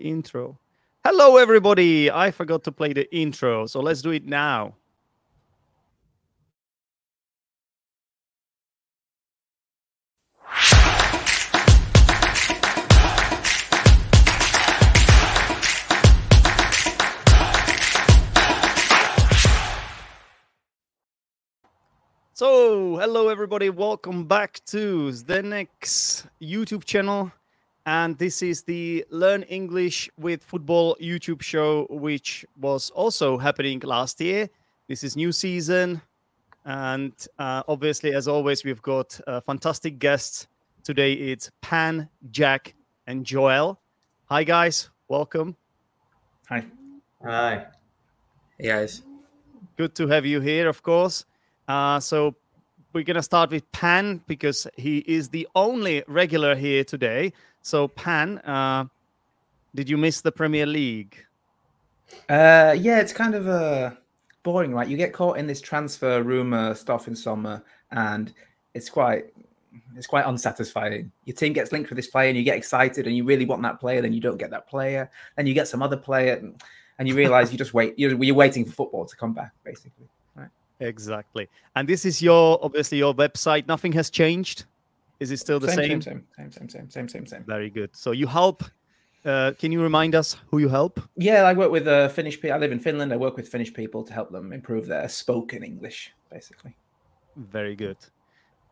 intro. Hello, everybody. I forgot to play the intro, so let's do it now. So, hello everybody, welcome back to the next YouTube channel. And this is the Learn English with Football YouTube show, which was also happening last year. This is new season. And uh, obviously, as always, we've got uh, fantastic guests. Today it's Pan, Jack, and Joel. Hi, guys. Welcome. Hi. Hi. Hey, guys. Good to have you here, of course. Uh, so we're going to start with Pan because he is the only regular here today. So, Pan, uh, did you miss the Premier League? Uh, yeah, it's kind of uh, boring, right? You get caught in this transfer rumor stuff in summer, and it's quite it's quite unsatisfying. Your team gets linked with this player, and you get excited, and you really want that player, then you don't get that player, then you get some other player, and you realize you just wait. You're, you're waiting for football to come back, basically. Exactly. And this is your obviously your website. Nothing has changed. Is it still the same? Same, same, same, same, same, same, same, same. Very good. So you help. Uh, can you remind us who you help? Yeah, I work with uh, Finnish people. I live in Finland. I work with Finnish people to help them improve their spoken English, basically. Very good.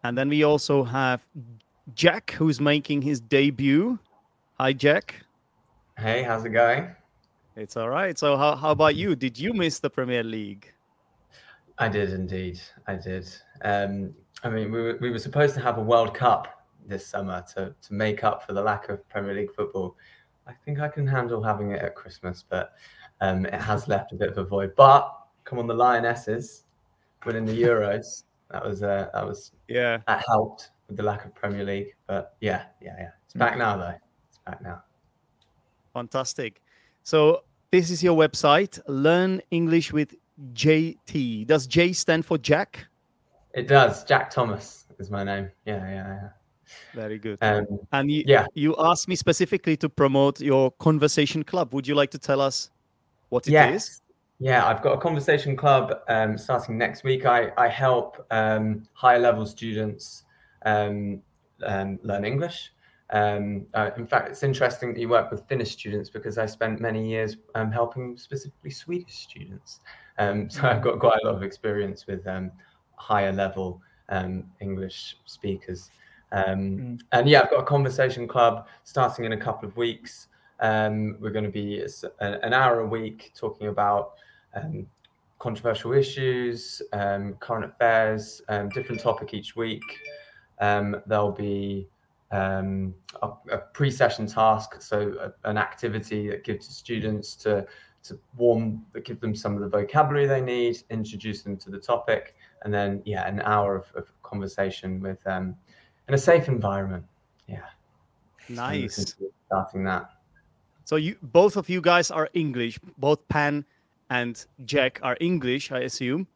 And then we also have Jack, who's making his debut. Hi, Jack. Hey, how's it going? It's all right. So, how, how about you? Did you miss the Premier League? I did indeed. I did. Um, I mean, we were, we were supposed to have a World Cup this summer to, to make up for the lack of Premier League football. I think I can handle having it at Christmas, but um, it has left a bit of a void. But come on, the Lionesses winning the Euros. That was uh, that was yeah that helped with the lack of Premier League. But yeah, yeah, yeah. It's back now though. It's back now. Fantastic. So this is your website. Learn English with JT. Does J stand for Jack? It does. Jack Thomas is my name. Yeah, yeah, yeah. Very good. Um, and you, yeah. you asked me specifically to promote your conversation club. Would you like to tell us what it yes. is? Yeah, I've got a conversation club um, starting next week. I, I help um, higher level students um, um learn English. Um, uh, in fact, it's interesting that you work with Finnish students because I spent many years um, helping specifically Swedish students. Um, so I've got quite a lot of experience with um, higher level um, English speakers. Mm. And yeah, I've got a conversation club starting in a couple of weeks. Um, we're going to be an hour a week talking about um, controversial issues, current affairs, different topic each week. there'll be um, a, a, pre-session task, so a, an activity that gives students to to warm, give them some of the vocabulary they need, introduce them to the topic, and then yeah, an hour of, of conversation with them in a safe environment. Yeah, nice. Starting that. So you both of you guys are English. Both Pan and Jack are English, I assume.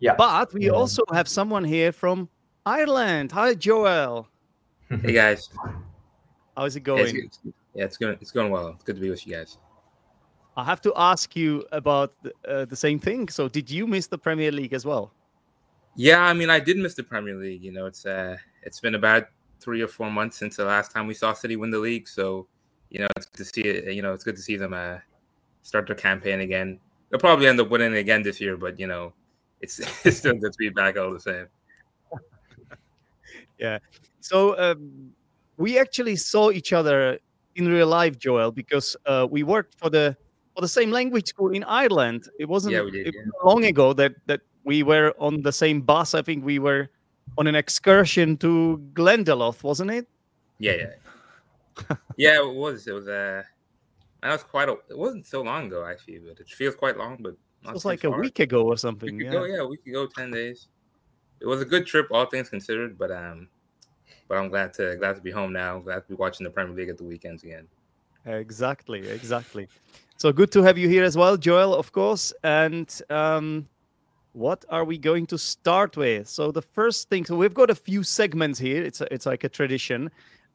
Yeah. But we yeah. also have someone here from Ireland. Hi, Joel. Hey guys. How's it going? Yeah, it's, yeah, it's going. It's going well. It's good to be with you guys. I have to ask you about the, uh, the same thing. So, did you miss the Premier League as well? Yeah, I mean, I did miss the Premier League. You know, it's uh, it's been about three or four months since the last time we saw City win the league. So, you know, it's good to see it. You know, it's good to see them uh, start their campaign again. They'll probably end up winning again this year, but you know, it's it's still good to be back all the same. yeah. So um, we actually saw each other in real life, Joel, because uh, we worked for the for the same language school in Ireland. It wasn't, yeah, did, it yeah. long ago that that we were on the same bus. I think we were on an excursion to Glendalough, wasn't it? Yeah, yeah, yeah. It was. It was. Uh, that was quite. A, it wasn't so long ago actually, but it feels quite long. But it was like far. a week ago or something. yeah. Ago, yeah, a week ago, ten days. It was a good trip, all things considered. But um, but I'm glad to glad to be home now. I'm glad to be watching the Premier League at the weekends again. Exactly, exactly. So good to have you here as well, Joel, of course. And um, what are we going to start with? So the first thing, so we've got a few segments here. It's a, it's like a tradition,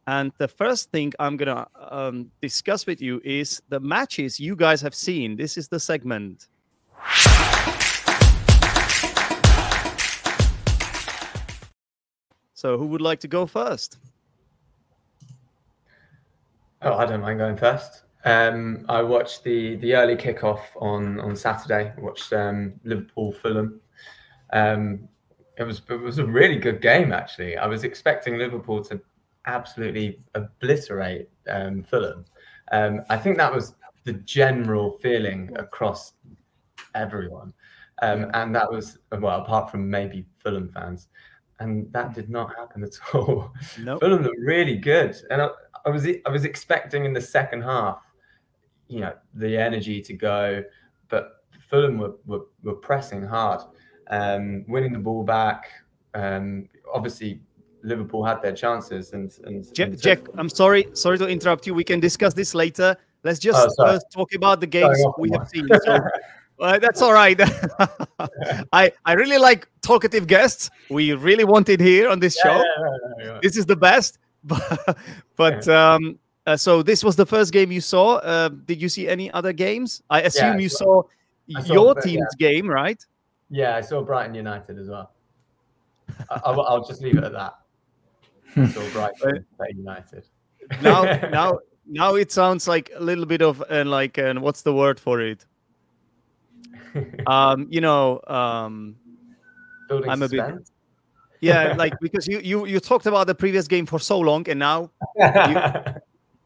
And the first thing I'm gonna um, discuss with you is the matches you guys have seen. This is the segment. So, who would like to go first? Oh, I don't mind going first. Um, I watched the the early kickoff on on Saturday. I watched um, Liverpool Fulham. Um, it was it was a really good game actually. I was expecting Liverpool to absolutely obliterate um, Fulham. Um, I think that was the general feeling across everyone, um, and that was well apart from maybe Fulham fans, and that did not happen at all. Nope. Fulham looked really good, and I, I was I was expecting in the second half, you know, the energy to go, but Fulham were were, were pressing hard, um, winning the ball back. Um, obviously, Liverpool had their chances, and and, Jack, and Jack, I'm sorry, sorry to interrupt you. We can discuss this later. Let's just Oh, first talk about the games Sorry, we have seen. So, uh, that's all right. I I really like talkative guests. We really wanted here on this Yeah, show. yeah, yeah. This is the best. But, but um, uh, so this was the first game you saw. Uh, did you see any other games? I assume I you saw- saw, your team's game, right? Yeah, I saw Brighton United as well. I, I'll, I'll just leave it at that. I saw Brighton United. Now, now, now it sounds like a little bit of uh, like uh, what's the word for it? Um, you know, um, Building I'm a bit- yeah, like because you you you talked about the previous game for so long, and now you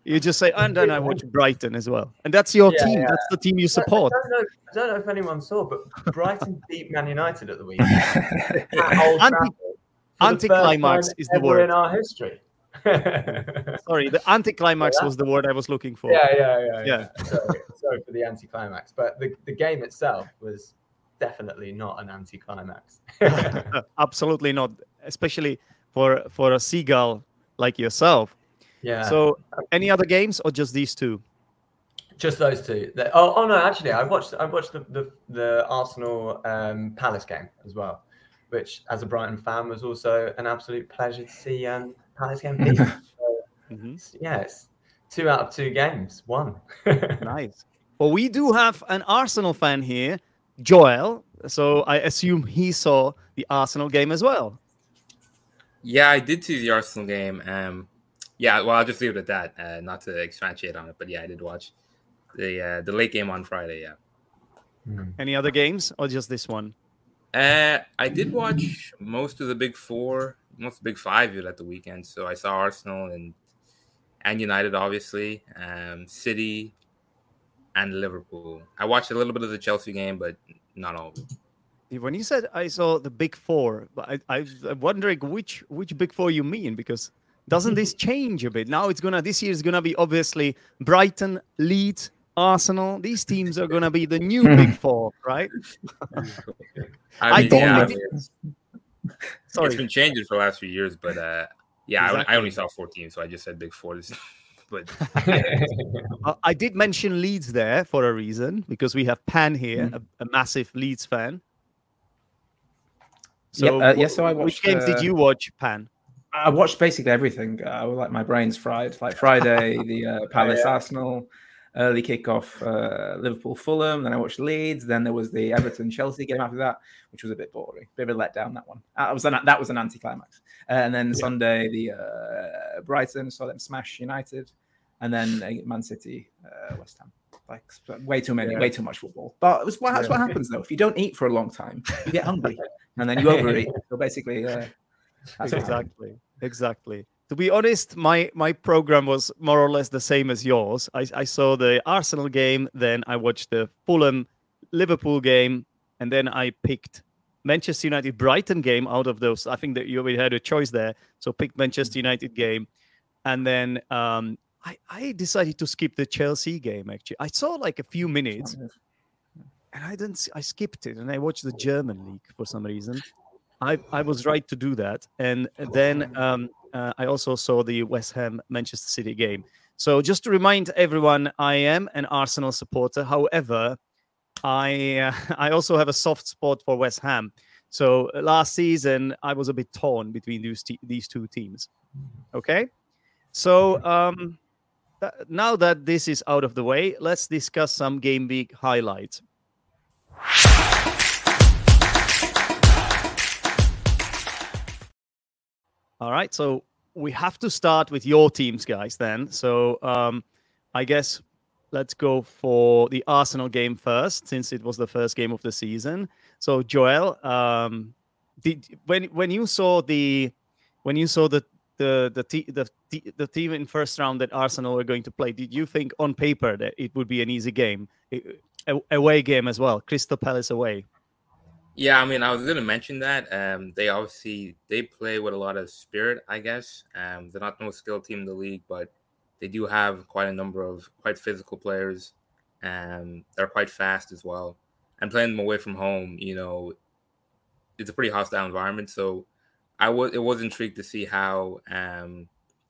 just say, and then I watch Brighton as well, and that's your Yeah, team. yeah. That's the team you I support. don't, know, I don't know if anyone saw, but Brighton beat Man United at the weekend. Anti- Trafford for the anticlimax is the word. in our history. Sorry, the anticlimax that- was the word I was looking for. yeah, yeah, Yeah. Sorry, sorry for the anticlimax, but the, the game itself was definitely not an anticlimax. Absolutely not, especially for for a seagull like yourself. Yeah. So, any other games or just these two? Just those two. The- oh, oh no, actually, I watched I watched the the, the Arsenal um, Palace game as well, which as a Brighton fan was also an absolute pleasure to see um, Palace game beat. so, Mhm. it's- yeah, it's two out of two games, one. Nice. Well, we do have an Arsenal fan here, Joel. So I assume he saw the Arsenal game as well. Yeah, I did see the Arsenal game. Um, yeah, well, I'll just leave it at that, uh, not to expatiate on it. But yeah, I did watch the uh, the late game on Friday. Yeah, Any other games or just this one? uh, I did watch most of the big four, most of the big five at the weekend. So I saw Arsenal and and United, obviously, um, City, and Liverpool. I watched a little bit of the Chelsea game, but not all of it. When you said I saw the big four, I, I, I'm wondering which which big four you mean because doesn't this change a bit? Now it's gonna this year is gonna be obviously Brighton, Leeds, Arsenal. These teams are gonna be the new big four, right? I I don't yeah, I know. mean, it's, it's Sorry. been changing for the last few years, but uh, yeah, I, Exactly. I only saw 14, so I just said big four. This- but I did mention Leeds there for a reason because we have Pan here, Mm. a, a massive Leeds fan. Yep, uh, wh- yeah, so I watched, which watched, games did uh, you watch, Pan? I watched basically everything. Uh, like my brain's fried. Like Friday, the uh, Palace yeah. Arsenal early kickoff, uh, Liverpool Fulham. Then I watched Leeds. Then there was the Everton Chelsea game after that, which was a bit boring, bit of a letdown. That one. Uh, That was an that was an anticlimax. Uh, and then Sunday, the uh, Brighton saw them smash United, and then uh, Man City, uh, West Ham. Like way too many, Yeah. way too much football. But it was what, that's what happens though. If you don't eat for a long time, you get hungry, and then you overeat. So basically, that's what happened. Exactly, exactly. To be honest, my my program was more or less the same as yours. I, I saw the Arsenal game, then I watched the Fulham Liverpool game, and then I picked Manchester United Brighton game out of those. I think that you already had a choice there, so pick Manchester United game, and then um, I I decided to skip the Chelsea game. Actually, I saw like a few minutes, and I didn't. I skipped it, and I watched the German league for some reason. I I was right to do that, and then um, uh, I also saw the West Ham Manchester City game. So just to remind everyone, I am an Arsenal supporter. However, I uh, I also have a soft spot for West Ham. So last season I was a bit torn between these these two teams. Okay, So um, th- now that this is out of the way, let's discuss some game week highlights. All right, so we have to start with your teams, guys. Then, so um, I guess let's go for the Arsenal game first, since it was the first game of the season. So, Joel, um, did when when you saw the when you saw the the the, t- the the team in first round that Arsenal were going to play, did you think on paper that it would be an easy game, a- away game as well, Crystal Palace away? Yeah, I mean, I was going to mention that. Um, they obviously they play with a lot of spirit, I guess. Um, they're not the most skilled team in the league, but they do have quite a number of quite physical players. Um, they're quite fast as well. And playing them away from home, you know, it's a pretty hostile environment. So I was it was intrigued to see how um,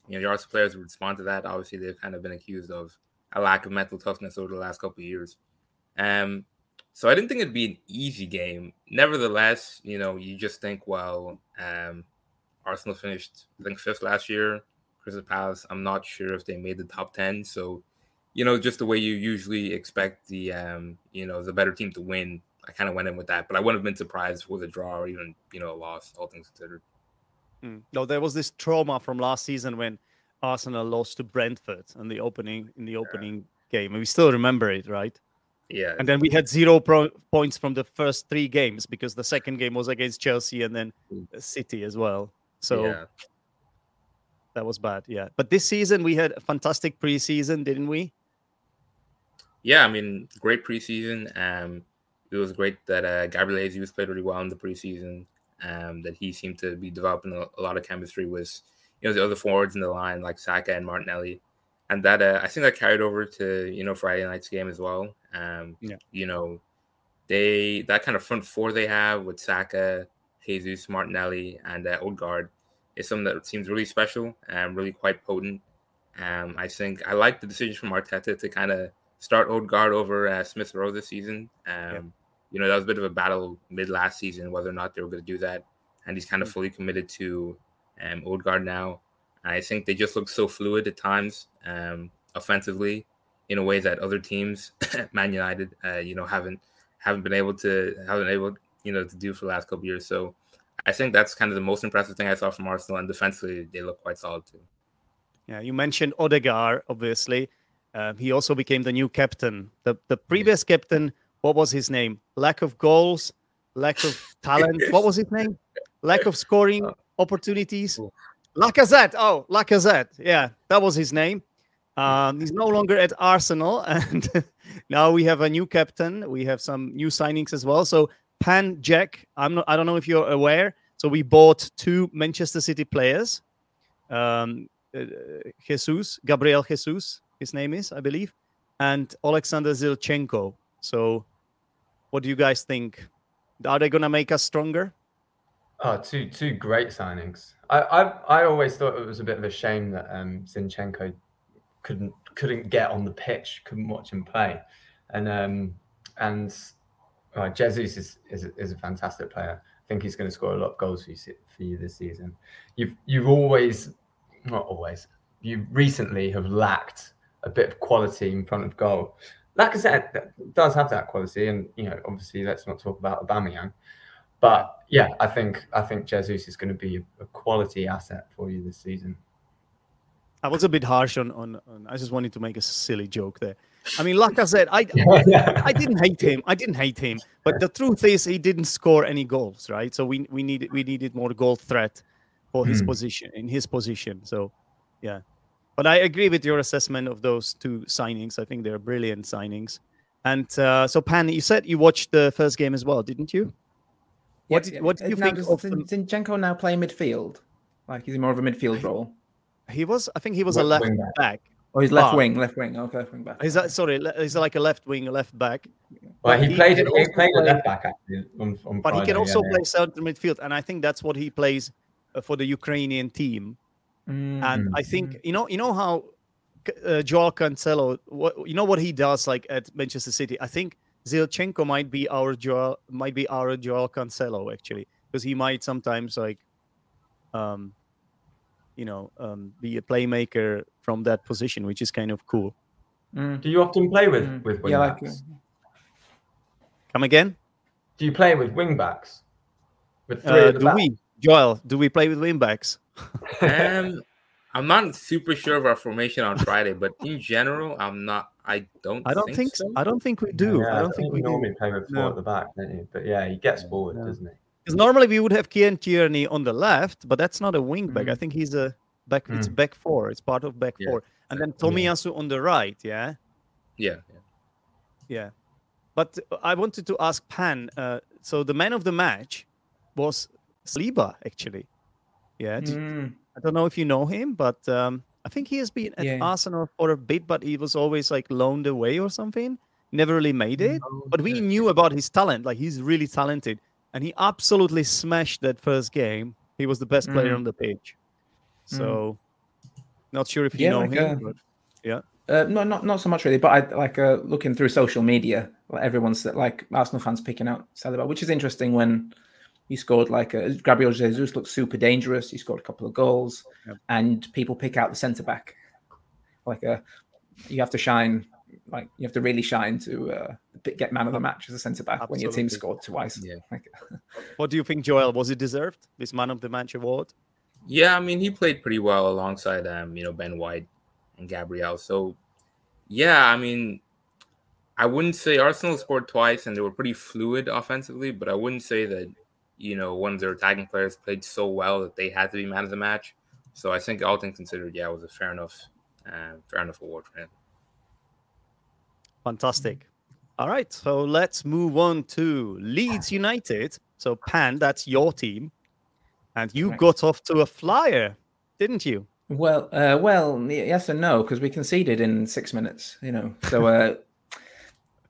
you know the Arsenal players would respond to that. Obviously, they've kind of been accused of a lack of mental toughness over the last couple of years. Um, so I didn't think it'd be an easy game. Nevertheless, you know, you just think, well, um, Arsenal finished, I think, fifth last year. Crystal Palace, I'm not sure if they made the top 10. So, you know, just the way you usually expect the, um, you know, the better team to win, I kind of went in with that. But I wouldn't have been surprised with a draw or even, you know, a loss, all things considered. Mm. No, there was this trauma from last season when Arsenal lost to Brentford in the opening in the opening yeah. game. And we still remember it, right? Yeah. And then we had zero pro- points from the first three games because the second game was against Chelsea and then City as well. So yeah. that was bad. Yeah. But this season we had a fantastic preseason, didn't we? Yeah. I mean, great preseason. Um, it was great that uh, Gabriel Jesus played really well in the preseason. Um, that he seemed to be developing a, a lot of chemistry with, you know, the other forwards in the line like Saka and Martinelli and that uh, I think that carried over to you know Friday night's game as well. Um, yeah. You know, they that kind of front four they have with Saka, Jesus, Martinelli, and uh, Odegaard is something that seems really special and really quite potent. Um, I think I like the decision from Arteta to kind of start Odegaard over uh, Smith Rowe this season. Um, yeah. You know, that was a bit of a battle mid last season whether or not they were going to do that, and he's kind of mm-hmm. fully committed to um, Odegaard now. I think they just look so fluid at times, um, offensively, in a way that other teams, Man United, uh, you know, haven't haven't been able to haven't able you know to do for the last couple years. So I think that's kind of the most impressive thing I saw from Arsenal, and defensively they look quite solid too. Yeah, you mentioned Odegaard, obviously. Uh, he also became the new captain. The the previous captain, what was his name? Lack of goals, lack of talent. what was his name? Lack of scoring opportunities. Lacazette. Oh, Lacazette. Yeah, that was his name. Um, he's no longer at Arsenal, and now we have a new captain. We have some new signings as well. So Pan Jack, I'm not. I don't know if you're aware. So we bought two Manchester City players. Um, uh, Jesus, Gabriel Jesus, his name is, I believe, and Alexander Zinchenko. So, what do you guys think? Are they gonna make us stronger? Oh, two two great signings. I, I I always thought it was a bit of a shame that um, Zinchenko couldn't couldn't get on the pitch, couldn't watch him play, and um, and uh, Jesus is, is is a fantastic player. I think he's going to score a lot of goals for you for you this season. You've you've always not always you recently have lacked a bit of quality in front of goal. Lacazette does have that quality, and you know obviously let's not talk about Aubameyang. But yeah, I think I think Jesus is going to be a quality asset for you this season. I was a bit harsh on, on, on I just wanted to make a silly joke there. I mean, like I said, I I didn't hate him. I didn't hate him, but the truth is, he didn't score any goals, right? So we we needed we needed more goal threat for his mm. position in his position. So, yeah. But I agree with your assessment of those two signings. I think they're brilliant signings. And uh, so, Pan, you said you watched the first game as well, didn't you? What did, what do you now, think does of Zinchenko now play midfield? Like is he more of a midfield role? He was. I think he was left a left back. back. Oh, he's left wing, left wing. Okay, left wing back. Is that sorry? He's like a left wing, left back. Well, he, he played. He, he played a left back actually on, on But Friday, he can also yeah, play yeah. center midfield, and I think that's what he plays uh, for the Ukrainian team. Mm. And I think you know, you know how uh, Joao Cancelo, what you know what he does like at Manchester City. I think Zinchenko might be our Joao, might be our Joao Cancelo actually, because he might sometimes like, um, you know, um, be a playmaker from that position, which is kind of cool. Mm. Do you often play with Mm. with Yeah, like, wingbacks? Come again? Do you play with wingbacks? With three Uh, the do back? we, Joel? Do we play with wingbacks? Um, I'm not super sure of our formation on Friday, but in general, I'm not. I don't. I don't think, think. so. I don't think we do. Yeah, I don't think we you do. normally play with four No. at the back, don't you? But yeah, he gets Yeah. forward, No. doesn't he? Because normally we would have Kieran Tierney on the left, but that's not a wing back. I Mm. think he's a back. It's Mm. back four. It's part of back Yeah, four, and then exactly, yeah. Tomiyasu on the right. Yeah, Yeah. yeah. yeah. But I wanted to ask Pan. Uh, so the man of the match was Saliba, actually. Yeah, Mm. I don't know if you know him, but um, I think he has been at Yeah. Arsenal for a bit, but he was always like loaned away or something. Never really made it. But we knew about his talent. Like he's really talented, and he absolutely smashed that first game. He was the best player Mm. on the pitch. So, not sure if you Yeah, know like, him. uh, but yeah, Uh, no, not not so much really, but I like uh, looking through social media. Like everyone's like Arsenal fans picking out Saliba, which is interesting. When he scored like uh, Gabriel Jesus looked super dangerous. He scored a couple of goals, Yep. and people pick out the centre back. Like uh, you have to shine, like you have to really shine to uh, get man of the match as a centre back when your team scored twice. Yeah. Like, what do you think, Joel? Was it deserved this man of the match award? Yeah, I mean, he played pretty well alongside, um, you know, Ben White and Gabriel. So, yeah, I mean, I wouldn't say Arsenal scored twice and they were pretty fluid offensively, but I wouldn't say that, you know, one of their attacking players played so well that they had to be man of the match. So I think all things considered, yeah, it was a fair enough, uh, fair enough award for him. Fantastic. All right, so let's move on to Leeds United. So, Pan, that's your team, and you Correct. got off to a flyer, didn't you? Well, uh, well, yes and no, because we conceded in six minutes. You know, so uh,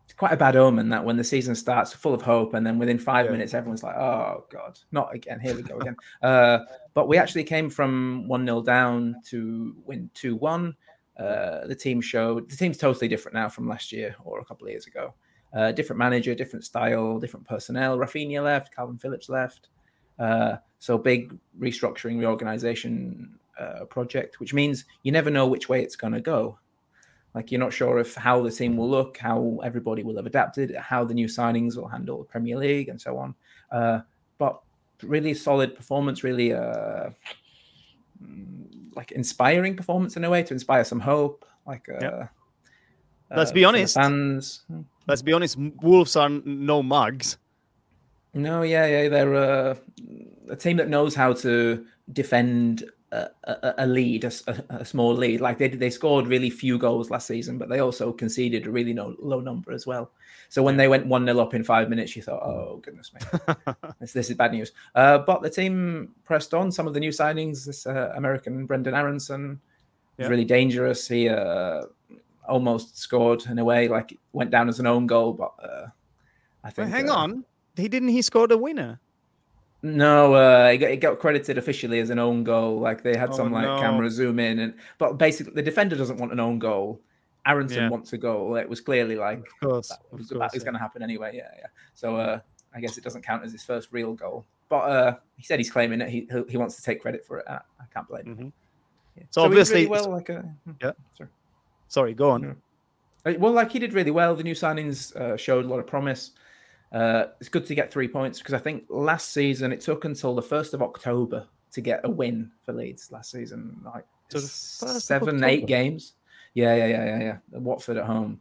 it's quite a bad omen that when the season starts, full of hope, and then within five Yeah. minutes, everyone's like, "Oh God, not again! Here we go again." uh, but we actually came from one 0 down to win two one. Uh, the team showed the team's totally different now from last year or a couple of years ago. Uh, different manager, different style, different personnel. Raphinha left, Kalvin Phillips left. Uh, so big restructuring, reorganization uh, project, which means you never know which way it's going to go. Like you're not sure if how the team will look, how everybody will have adapted, how the new signings will handle the Premier League, and so on. Uh, but really solid performance, really uh, like inspiring performance in a way to inspire some hope. Like uh, Yep. Let's uh, be honest. fans. Let's be honest, Wolves are no mugs. No, yeah, yeah, they're uh, a team that knows how to defend a, a, a lead, a- a small lead. Like they they scored really few goals last season, but they also conceded a really no, low number as well. So when they went one 0 up in five minutes, you thought, "Oh goodness me, this, this is bad news." Uh, but the team pressed on. Some of the new signings, this uh, American Brenden Aaronson, was Yeah. really dangerous. He uh, almost scored in a way, like went down as an own goal, but uh, I think. hang uh, on, he didn't. He scored a winner. no, uh, it got, it got credited officially as an own goal. Like they had Oh, some like no. camera zoom in, and but basically the defender doesn't want an own goal. Aaronson Yeah. wants a goal. It was clearly like Of course, that of course, yeah. going to happen anyway. Yeah, yeah. So uh, I guess it doesn't count as his first real goal. But uh, he said he's claiming it. He he, wants to take credit for it. I, I can't blame him. Mhm. Yeah. So did obviously- really well. Like uh, Yeah. Sorry. Sorry, go on. Uh, Well, like he did really well. The new signings uh, showed a lot of promise. Uh, it's good to get three points because I think last season it took until the first of October to get a win for Leeds. Last season, like So the first of seven, eight games. Yeah, yeah, yeah, yeah, yeah. Watford at home.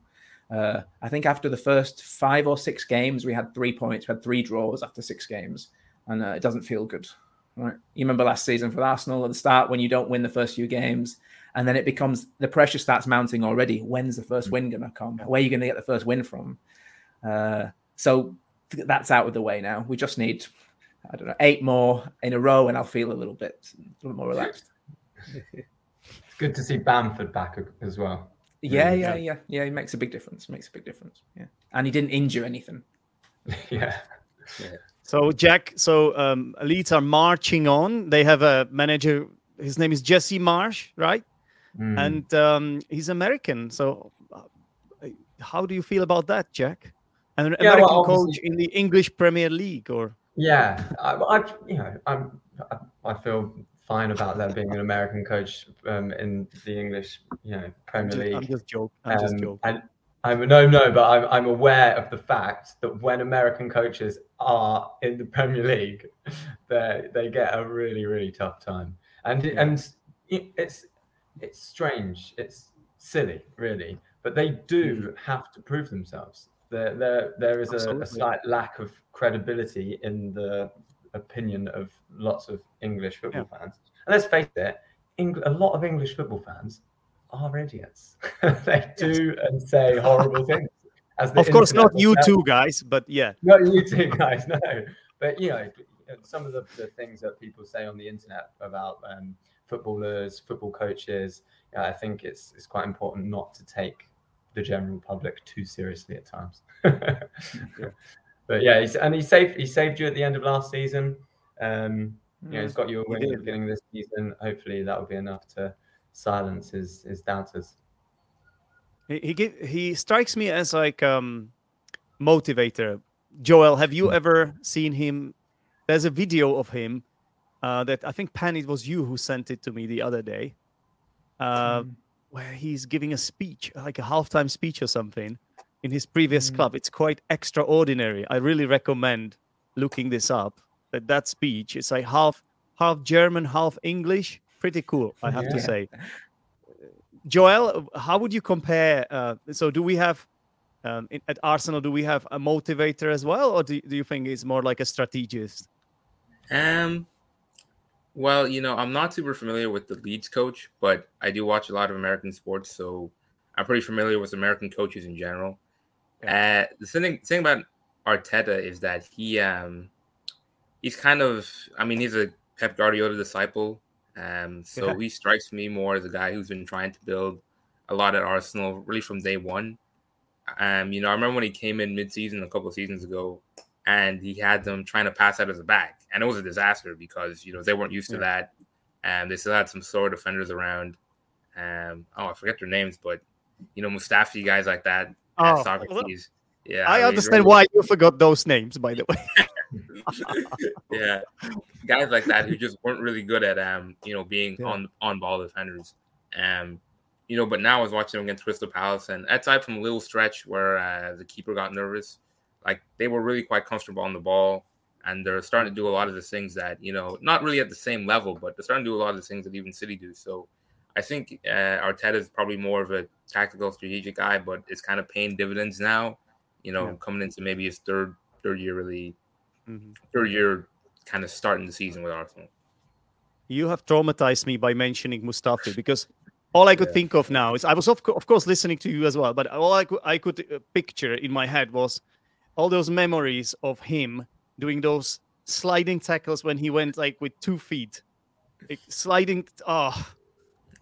Uh, I think after the first five or six games, we had three points. We had three draws after six games, and uh, it doesn't feel good. Right? You remember last season for Arsenal at the start when you don't win the first few games, and then it becomes the pressure starts mounting already. When's the first win going to come? Where are you going to get the first win from? Uh, so th- that's out of the way now. We just need, I don't know, eight more in a row, and I'll feel a little bit, a little more relaxed. It's good to see Bamford back as well. Yeah, Yeah. yeah, yeah, yeah. He makes a big difference. Makes a big difference. Yeah, and he didn't injure anything. yeah. So Jack, so um, Leeds are marching on. They have a manager. His name is Jesse Marsch, right? Mm. And um, he's American. So uh, how do you feel about that, Jack? An Yeah, American well, coach in the English Premier League, or Yeah, I, I you know, I'm, I, I feel fine about there being an American coach um, in the English, you know, Premier just, League. I'm just joking. I'm just Um, joking. and I'm no, no, but I'm I'm aware of the fact that when American coaches are in the Premier League, they they get a really really tough time, and Yeah. and it's it's strange, it's silly, really, but they do have to prove themselves. There there there is a, a slight lack of credibility in the opinion of lots of English football fans, and let's face it, Eng- a lot of English football fans are idiots. they do and say horrible things. As Of course, not you two guys, but yeah. Not you two guys, no. But you know, some of the, the things that people say on the internet about um, footballers, football coaches, yeah, I think it's it's quite important not to take the general public too seriously at times. But yeah, he's, and he saved he saved you at the end of last season. Um, you know, he's got you a He win at the beginning of this season. Hopefully, that will be enough to silence his his doubters. He he, give, he strikes me as like um motivator. Joel, have Hmm. you ever seen him? There's a video of him uh, that I think Pan. It was you who sent it to me the other day, uh, Hmm. where he's giving a speech, like a halftime speech or something, in his previous Hmm. club. It's quite extraordinary. I really recommend looking this up. That that speech is like half half German, half English. Pretty cool, I have to say. Joel, how would you compare? Uh, so, do we have um, in, at Arsenal? Do we have a motivator as well, or do, do you think it's more like a strategist? Um, well, you know, I'm not super familiar with the Leeds coach, but I do watch a lot of American sports, so I'm pretty familiar with American coaches in general. Uh, the thing, thing about Arteta is that he, um, he's kind of, I mean, he's a Pep Guardiola disciple. Um, so Yeah. he strikes me more as a guy who's been trying to build a lot at Arsenal, really from day one. Um, you know, I remember when he came in mid-season a couple of seasons ago, and he had them trying to pass out as a back, and it was a disaster because you know they weren't used to that, and they still had some sore defenders around. Um, oh, I forget their names, but you know, Mustafi guys like that, Oh, Sokratis. Yeah, I mean, understand really- why you forgot those names, by the way. yeah, guys like that who just weren't really good at um, you know, being Yeah. on on ball defenders. Um, you know, but now I was watching them against Crystal Palace, and aside from a little stretch where uh, the keeper got nervous, like they were really quite comfortable on the ball, and they're starting to do a lot of the things that you know, not really at the same level, but they're starting to do a lot of the things that even City do. So, I think uh, Arteta is probably more of a tactical, strategic guy, but it's kind of paying dividends now. You know, Yeah. coming into maybe his third third year really Mhm. third year kind of starting the season with Arsenal. You have traumatized me by mentioning Mustafi because all I could Yeah. think of now is I was of, co- of course listening to you as well, but all I could I could uh, picture in my head was all those memories of him doing those sliding tackles when he went like with two feet, like, sliding. Oh,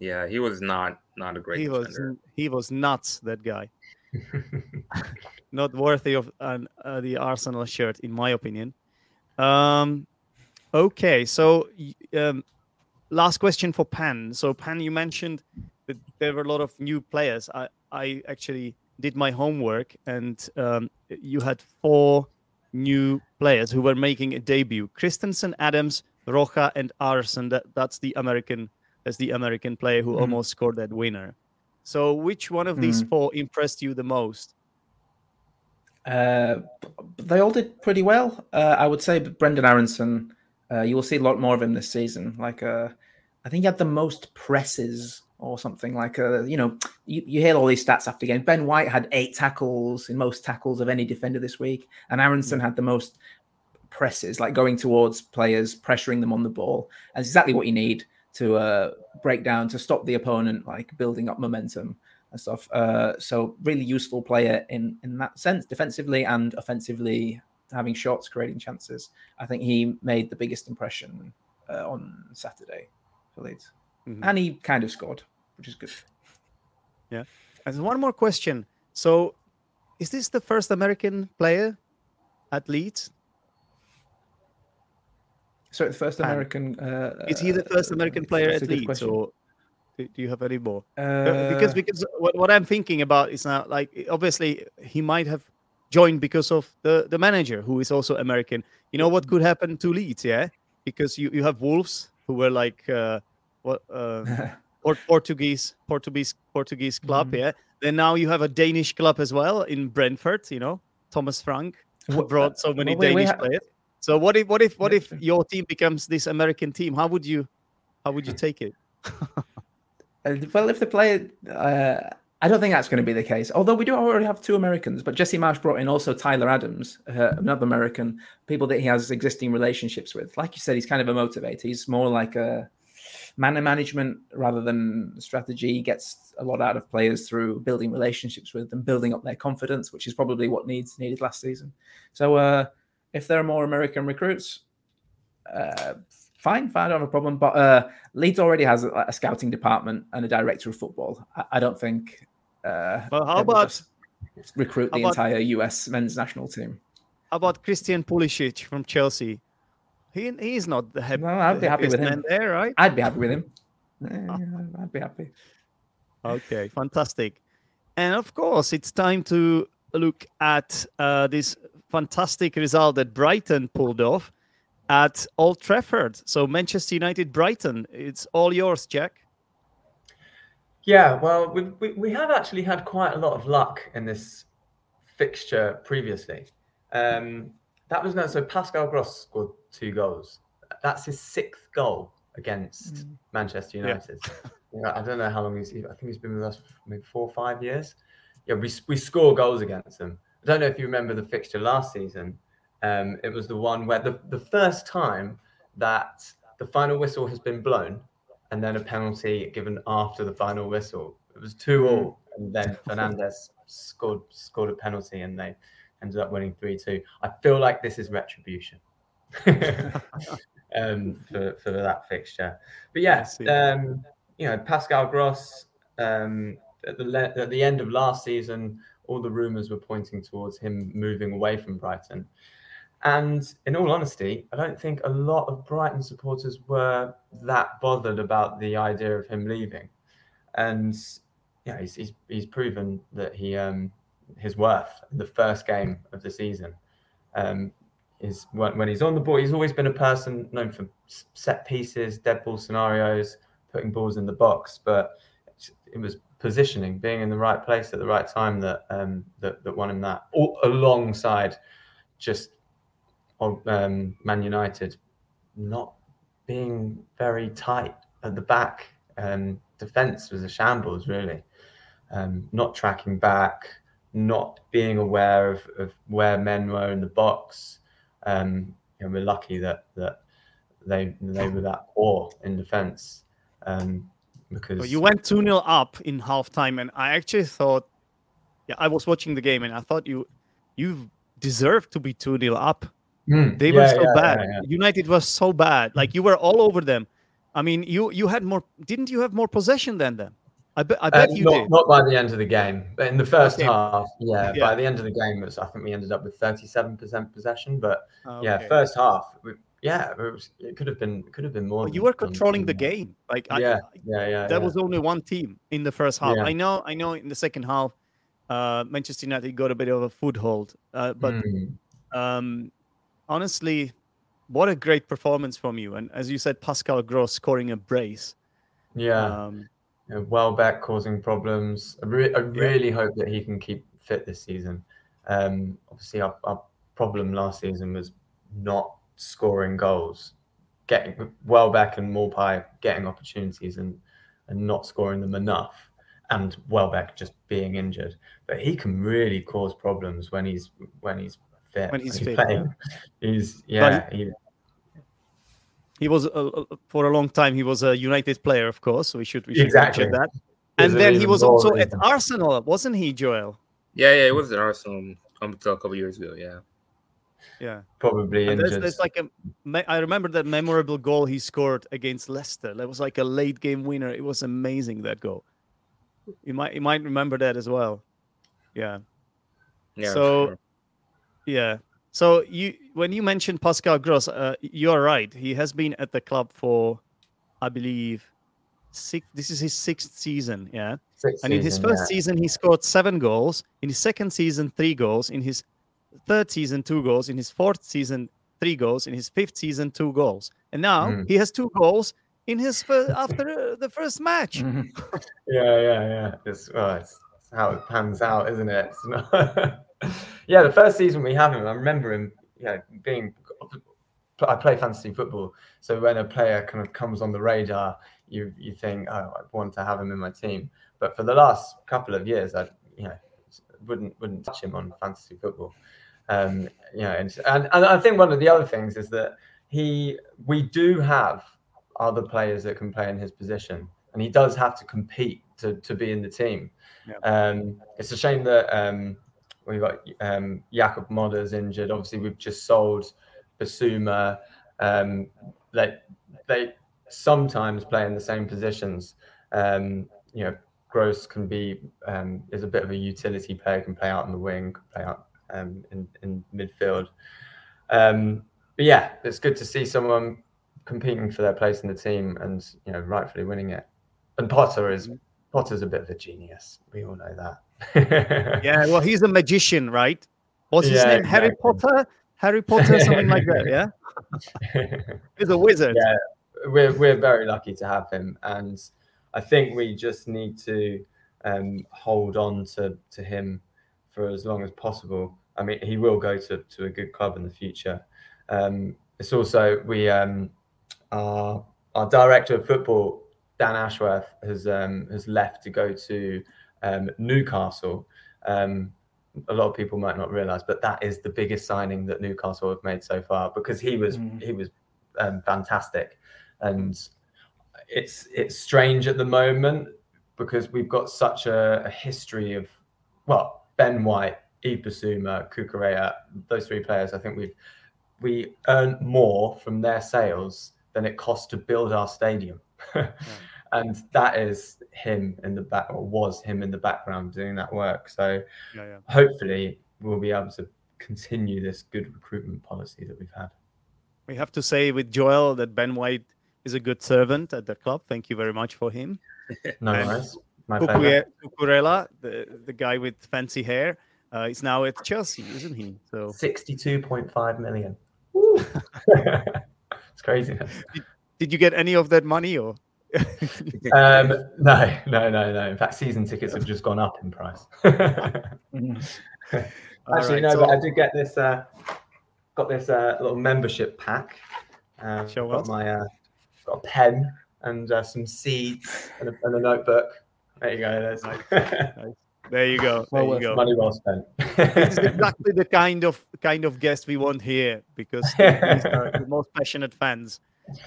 Yeah, he was not not a great he was defender. he was nuts. That guy, not worthy of an, uh, the Arsenal shirt, in my opinion. Um, okay, so um, last question for Pan. So Pan, you mentioned that there were a lot of new players. I I actually did my homework, and um, you had four new players who were making a debut: Kristensen, Adams, Roca, and Aaronson. That that's the American. That's the American player who Mhm. almost scored that winner. So, which one of these Mhm. four impressed you the most? Uh, they all did pretty well. Uh, I would say Brenden Aaronson. Uh, you will see a lot more of him this season. Like, uh, I think he had the most presses or something. Like, uh, you know, you, you hear all these stats after game. Ben White had eight tackles in most tackles of any defender this week, and Aronson had the most presses, like going towards players, pressuring them on the ball. That's exactly what you need to uh, break down to stop the opponent, like building up momentum and stuff. Uh, so really useful player in in that sense, defensively and offensively, having shots, creating chances. I think he made the biggest impression uh, on Saturday for Leeds, Mhm. and he kind of scored, which is good. Yeah. And one more question. So, is this the first American player at Leeds? So the first American. Uh, Is he the first uh, American player at Leeds, question. or do you have any more? Uh, Uh, because because what, what I'm thinking about is now like obviously he might have joined because of the the manager who is also American. You know what could happen to Leeds, yeah? Because you, you have Wolves who were like uh, what uh, or Portuguese Portuguese Portuguese club. Mhm. Yeah. Then now you have a Danish club as well in Brentford. You know, Thomas Frank brought so many well, we- we Danish ha- players. So what if what if what if your team becomes this American team? How would you how would you take it? Well, if the player, uh, I don't think that's going to be the case. Although we do already have two Americans, but Jesse Marsch brought in also Tyler Adams, uh, another American, people that he has existing relationships with. Like you said, he's kind of a motivator. He's more like a man management rather than strategy. He gets a lot out of players through building relationships with them, building up their confidence, which is probably what needs needed last season. So, uh, if there are more American recruits, uh, fine, fine, I don't have a problem. But uh, Leeds already has a, a scouting department and a director of football. I, I don't think. Uh, Well, how about recruit the about- entire US men's national team? how about Christian Pulisic from Chelsea? He he's not the happy. No, I'd be happy with him. there, right? I'd be happy with him. Yeah, I'd be happy. Okay, fantastic. And of course, it's time to look at uh, this fantastic result that Brighton pulled off at Old Trafford. So Manchester United, Brighton, it's all yours, Jack. Yeah, well, we, we, we have actually had quite a lot of luck in this fixture previously. Um, that was no, so Pascal Gross scored two goals. That's his sixth goal against Manchester Yeah. United. Yeah, I don't know how long he's. I think he's been with us for maybe four or five years. Yeah, we we score goals against them. I don't know if you remember the fixture last season. Um, it was the one where the, the first time that the final whistle has been blown and then a penalty given after the final whistle. It was two all, and then Fernandes scored scored a penalty, and they ended up winning three two. I feel like this is retribution um, for for that fixture. But yes, yeah, um, you know Pascal Gross um, at the le- at the end of last season, all the rumours were pointing towards him moving away from Brighton. And in all honesty, I don't think a lot of Brighton supporters were that bothered about the idea of him leaving. And yeah, he's he's, he's proven that he um, his worth the first game of the season. Um, is when, when he's on the ball, he's always been a person known for set pieces, dead ball scenarios, putting balls in the box. But it was positioning, being in the right place at the right time that um, that, that won him that, all, alongside just of um, Man United not being very tight at the back. Um, defense was a shambles, really. Um, not tracking back, not being aware of, of where men were in the box. Um, know, we're lucky that that they they were that poor in defense. Um, because you went 2 0 up in halftime, and I actually thought, yeah, I was watching the game, and I thought you you deserved to be 2 0 up. Mm, They were so yeah, bad. yeah, yeah. United was so bad. Like you were all over them. I mean, you you had more. Didn't you have more possession than them? I bet. I Uh, you not, did. not by the end of the game, but in the first Okay. half, yeah, Yeah. By the end of the game, was, I think we ended up with thirty-seven percent possession. But yeah, first half, we, yeah, it, was, it could have been, could have been more. But you were controlling the game. Like I, Yeah, yeah, yeah. there yeah. was only one team in the first half. Yeah. I know. I know. In the second half, uh, Manchester United got a bit of a foothold. Uh, but Mm. um, honestly, what a great performance from you! And as you said, Pascal Gross scoring a brace. yeah, Um, you know, Welbeck causing problems. I, re- I really hope that he can keep fit this season. Um, obviously, our, our problem last season was not scoring goals, getting Welbeck and Maupay getting opportunities and and not scoring them enough, and Welbeck just being injured. But he can really cause problems when he's when he's fit. When he's fit, playing. He's yeah. he, he was uh, uh, for a long time. He was a United player, of course. So we should we should Exactly. mention that. And then he was also at reason. Arsenal, wasn't he, Joel? Yeah, yeah, it was at Arsenal until a couple years ago. Yeah. Yeah. probably And there's, injured. there's like a. me- I remember that memorable goal he scored against Leicester. That was like a late game winner. It was amazing that goal. You might you might remember that as well. Yeah. Yeah. So- sure. Yeah. So you when you mentioned Pascal Gross, uh, you're right. He has been at the club for, I believe, six. This is his sixth season. Yeah. Sixth And in his season, first yeah. season, he scored seven goals. In his second season, three goals. In his third season, two goals. In his fourth season, three goals in his fifth season, two goals, and now Mm. he has two goals in his first, after uh, the first match. Yeah, yeah, yeah. It's, well, it's, it's how it pans out, isn't it? Yeah, the first season we have him, I remember him, you know, being. I play fantasy football, so when a player kind of comes on the radar, you you think, oh, I want to have him in my team. But for the last couple of years, I you know wouldn't wouldn't touch him on fantasy football. Um, you know, and, and and I think one of the other things is that he we do have other players that can play in his position, and he does have to compete to to be in the team. Yeah. Um, it's a shame that um, we got um, Jakub Moder injured. Obviously, we've just sold Bissouma. Um, they they sometimes play in the same positions. Um, you know, Gross can be um, is a bit of a utility player, can play out in the wing, can play out um, in in midfield. Um, but yeah, it's good to see someone competing for their place in the team and you know rightfully winning it. And Potter is Potter's a bit of a genius. We all know that. Yeah, well, he's a magician, right? What's his Yeah, name? Harry. Potter? Harry Potter, something like that, yeah? He's a wizard. Yeah. we're we're very lucky to have him, and I think we just need to um, hold on to to him for as long as possible. I mean, he will go to to a good club in the future. Um, it's also we um, our our director of football Dan Ashworth has um, has left to go to um, Newcastle. Um, a lot of people might not realise, but that is the biggest signing that Newcastle have made so far because he was Mm. he was um, fantastic, and it's it's strange at the moment because we've got such a, a history of well Ben White, Yves Bissouma, Cucurella, those three players. I think we've we earn more from their sales than it costs to build our stadium. And that is him in the back, or was him in the background doing that work. So Yeah, yeah. hopefully we'll be able to continue this good recruitment policy that we've had. We have to say with Joel that Ben White is a good servant at the club. Thank you very much for him. No worries. My Cucurella, the, the guy with fancy hair, uh, is now at Chelsea, isn't he? So 62.5 million. It's crazy. did you get any of that money or? Um, no, no, no, no. In fact, season tickets have just gone up in price. Mhm. Actually, right, no, so- but I did get this. Uh, got this uh, little membership pack. Um, Show got my uh, got a pen and uh, some seeds and a, and a notebook. There you go. There's There you go. There Well you go. money well spent. This is exactly the kind of kind of guest we want here because these are the most passionate fans,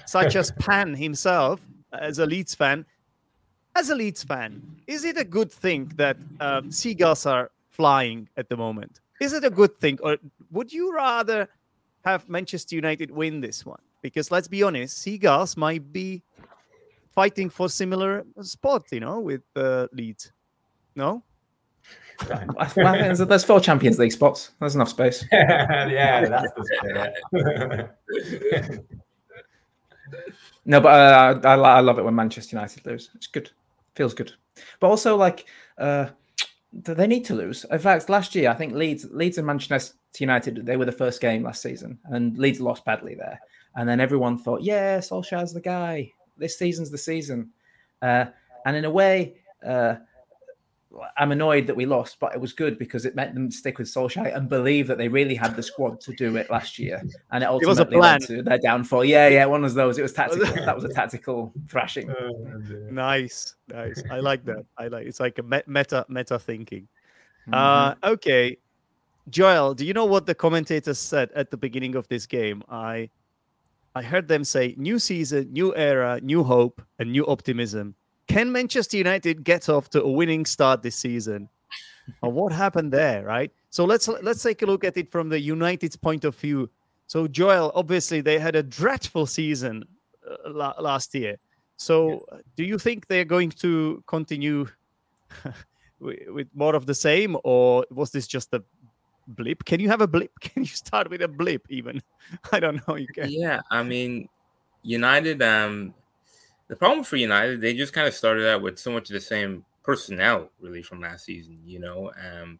such as Pan himself, as a Leeds fan. As a Leeds fan, is it a good thing that um, seagulls are flying at the moment? Is it a good thing, or would you rather have Manchester United win this one? Because let's be honest, seagulls might be fighting for similar spot, you know, with uh, Leeds. No, Well, there's, there's four Champions League spots. There's enough space. yeah, that's the spirit. No, but uh, I, I love it when Manchester United lose. It's good. Feels good. But also, like, uh, they need to lose. In fact, last year, I think Leeds, Leeds and Manchester United, they were the first game last season, and Leeds lost badly there. And then everyone thought, yeah, Solskjaer's the guy. This season's the season. Uh, and in a way, uh, I'm annoyed that we lost, but it was good because it meant them stick with Solskjaer and believe that they really had the squad to do it last year. And it was a ultimately led to their downfall. Yeah, yeah, one of those. It was tactical. that was a tactical thrashing. nice, nice. I like that. I like. It's like a meta meta thinking. Mhm. Uh, okay, Joel, do you know what the commentators said at the beginning of this game? I I heard them say new season, new era, new hope, and new optimism. Can Manchester United get off to a winning start this season? or what happened there, right? So let's let's take a look at it from the United's point of view. So Joel, obviously they had a dreadful season uh, la- last year. So uh, do you think they're going to continue with, with more of the same, or was this just a blip? Can you have a blip? Can you start with a blip even? I don't know. You can. Yeah, I mean, United. Um, the problem for United, they just kind of started out with so much of the same personnel, really, from last season. You know, um,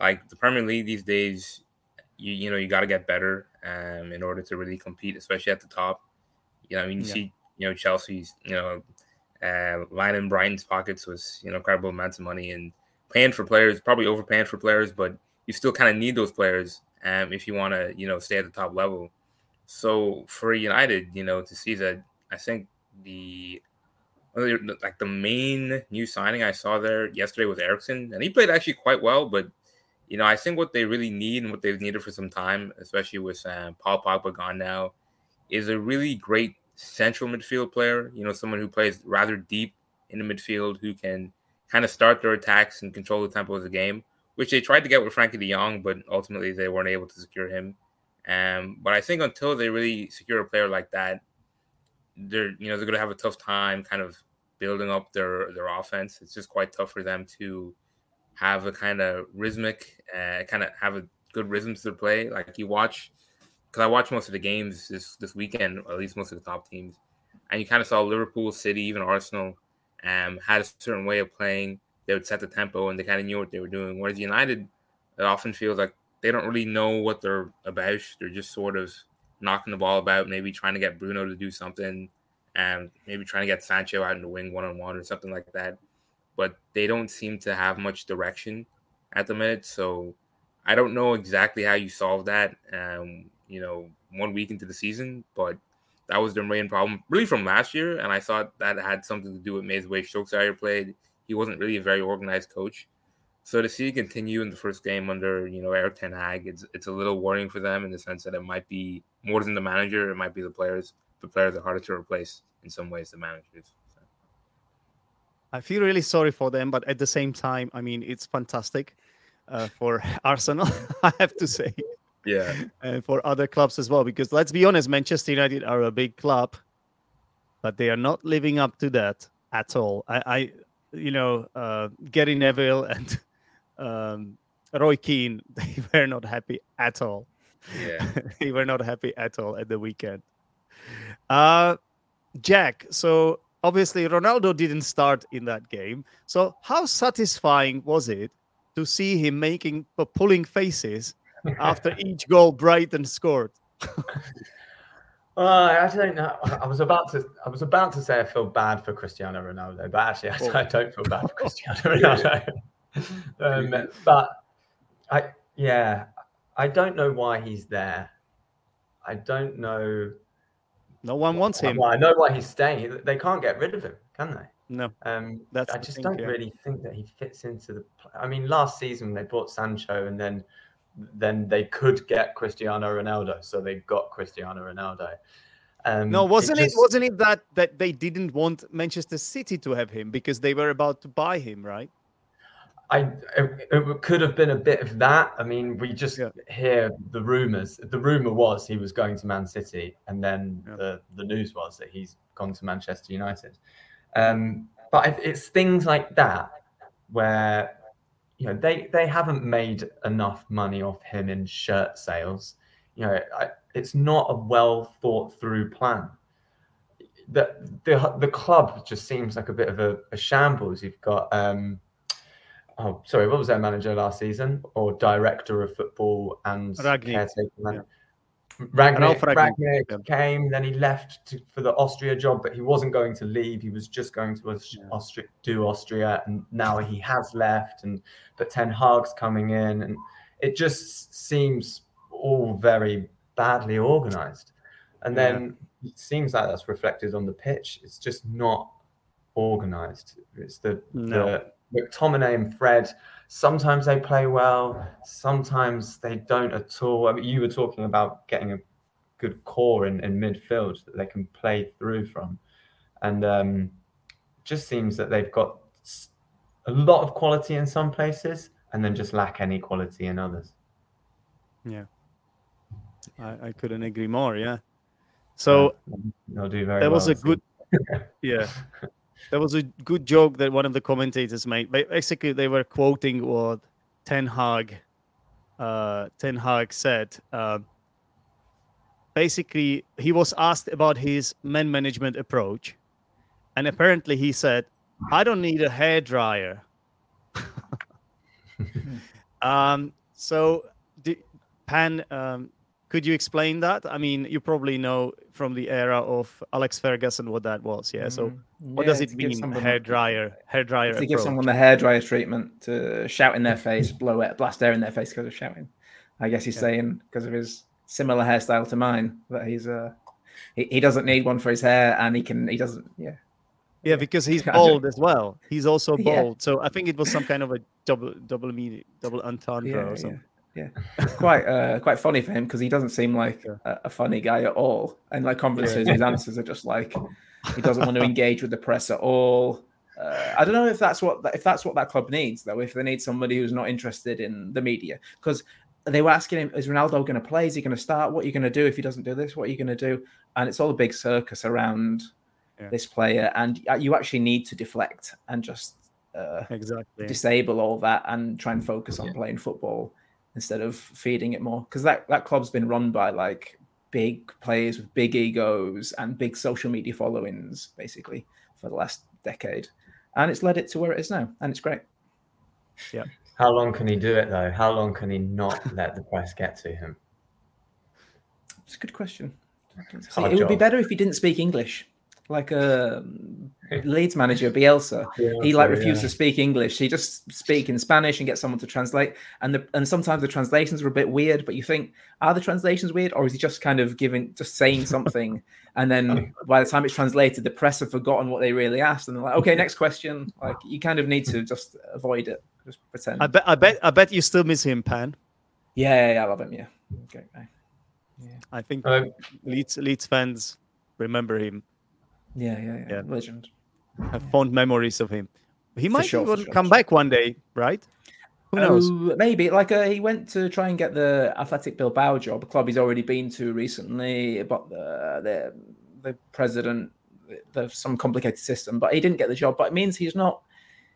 like the Premier League these days, you you know you got to get better. um, in order to really compete, especially at the top. You know, I mean, you Yeah. see, you know, Chelsea's, you know, uh, line in Brighton's pockets was, you know, incredible amounts of money and paying for players, probably overpaying for players, but you still kind of need those players um, if you want to, you know, stay at the top level. So for United, you know, to see that, I think the like the main new signing I saw there yesterday was Eriksen, and he played actually quite well. But you know, I think what they really need and what they've needed for some time, especially with uh, Paul Pogba gone now, is a really great central midfield player. You know, someone who plays rather deep in the midfield, who can kind of start their attacks and control the tempo of the game, which they tried to get with Frenkie De Jong, but ultimately they weren't able to secure him. Um, but I think until they really secure a player like that, they're you know they're going to have a tough time kind of building up their their offense. It's just quite tough for them to have a kind of rhythmic, uh, kind of have a good rhythm to their play. Like you watch, because I watched most of the games this this weekend, at least most of the top teams, and you kind of saw Liverpool, City, even Arsenal, um, had a certain way of playing. They would set the tempo, and they kind of knew what they were doing. Whereas United, it often feels like they don't really know what they're about. They're just sort of knocking the ball about, maybe trying to get Bruno to do something, and maybe trying to get Sancho out in the wing one on one or something like that. But they don't seem to have much direction at the minute. So I don't know exactly how you solve that. Um, you know, one week into the season, but that was their main problem, really from last year. And I thought that had something to do with May's way Solskjaer played. He wasn't really a very organized coach. So to see it continue in the first game under, you know, Erik Ten Hag, it's it's a little worrying for them in the sense that it might be more than the manager, it might be the players. The players are harder to replace in some ways than managers. So. I feel really sorry for them, but at the same time, I mean, it's fantastic uh, for Arsenal, I have to say, Yeah, and for other clubs as well. Because let's be honest, Manchester United are a big club, but they are not living up to that at all. I, I you know, uh, Gary Neville and um, Roy Keane, they were not happy at all. Yeah. they were not happy at all at the weekend. Uh, Jack, so obviously Ronaldo didn't start in that game. So how satisfying was it to see him making pulling faces after each goal Brighton scored? Uh, I don't know. I was about to. I was about to say I feel bad for Cristiano Ronaldo, but actually, I, Oh. I don't feel bad for Cristiano Ronaldo. um, but I, yeah, I don't know why he's there. I don't know. No one wants him. I know why he's staying. They can't get rid of him, can they? No, Um, That's I just thing, don't yeah. really think that he fits into the. I mean, last season they bought Sancho, and then then they could get Cristiano Ronaldo, so they got Cristiano Ronaldo. Um, no, wasn't it? just- Wasn't it that that they didn't want Manchester City to have him because they were about to buy him, right? I it, it could have been a bit of that. I mean, we just Yeah. hear the rumors. The rumor was he was going to Man City, and then Yeah. the the news was that he's gone to Manchester United. Um, but it's things like that where you know they they haven't made enough money off him in shirt sales. You know, I, it's not a well thought through plan. The, the the club just seems like a bit of a, a shambles. You've got um, oh sorry, what was their manager last season or director of football and Rangnick, caretaker yeah. Rangnick, yeah. came, then he left to, for the Austria job, but he wasn't going to leave. He was just going to Yeah. Austria, do Austria, and now he has left. And but Ten Hag's coming in, and it just seems all very badly organised. And Yeah. then it seems like that's reflected on the pitch. It's just not organised. It's the No. the McTominay and Fred. Sometimes they play well. Sometimes they don't at all. I mean, you were talking about getting a good core in, in midfield that they can play through from, and um, just seems that they've got a lot of quality in some places and then just lack any quality in others. I, I couldn't agree more. Yeah. So they'll do very that well. was a so- good yeah that was a good joke that one of the commentators made. Ba- basically they were quoting what ten hag uh ten hag said. Um basically he was asked about his men management approach and apparently he said i don't need a hair dryer um so the pan um Could you explain that? I mean, you probably know from the era of Alex Ferguson what that was. Yeah. So Mm, what yeah, does it mean? Hair dryer, hair dryer. to give someone the hair dryer treatment to shout in their face, blow it, blast air in their face because of shouting. I guess he's Yeah. saying because of his similar hairstyle to mine that he's uh he, he doesn't need one for his hair and he can he doesn't yeah Yeah, because he's bald as well. He's also Yeah. bald. So I think it was some kind of a double double meaning, double entendre yeah or yeah, something. Yeah. It's quite uh quite funny for him because he doesn't seem like Yeah. a, a funny guy at all and like conferences his answers are just like he doesn't want to engage with the press at all. Uh, I don't know if that's what if that's what that club needs though. If they need somebody who's not interested in the media, because they were asking him, "Is Ronaldo going to play? Is he going to start? What are you going to do if he doesn't do this? What are you going to do?" And it's all a big circus around Yeah. this player, and you actually need to deflect and just uh, Exactly. disable all that and try and focus on playing football instead of feeding it more. Because that that club's been run by like big players with big egos and big social media followings basically for the last decade. And it's led it to where it is now and it's great. Yeah. How long can he do it though? How long can he not let the press get to him? it's a good question. See, hard it would be better if he didn't speak english like a Leeds manager Bielsa he like refused to speak English. He just speak in Spanish and get someone to translate. And the and sometimes the translations are a bit weird, but you think, are the translations weird, or is he just kind of giving just saying something? and then by the time it's translated, the press have forgotten what they really asked, and they're like, okay, next question. Like you kind of need to just avoid it, just pretend. I bet I bet I bet you still miss him, Pan. yeah, yeah, yeah, I love him. Yeah, okay, guy. I think Um, Leeds Leeds fans remember him, yeah, yeah, yeah, Yeah. legend. I have fond memories of him. He might sure, even sure, come sure. back one day, right? Who knows? Oh, maybe like uh, he went to try and get the Athletic Bilbao job, a club he's already been to recently, but the the, the president there's some complicated system, but he didn't get the job. But it means he's not.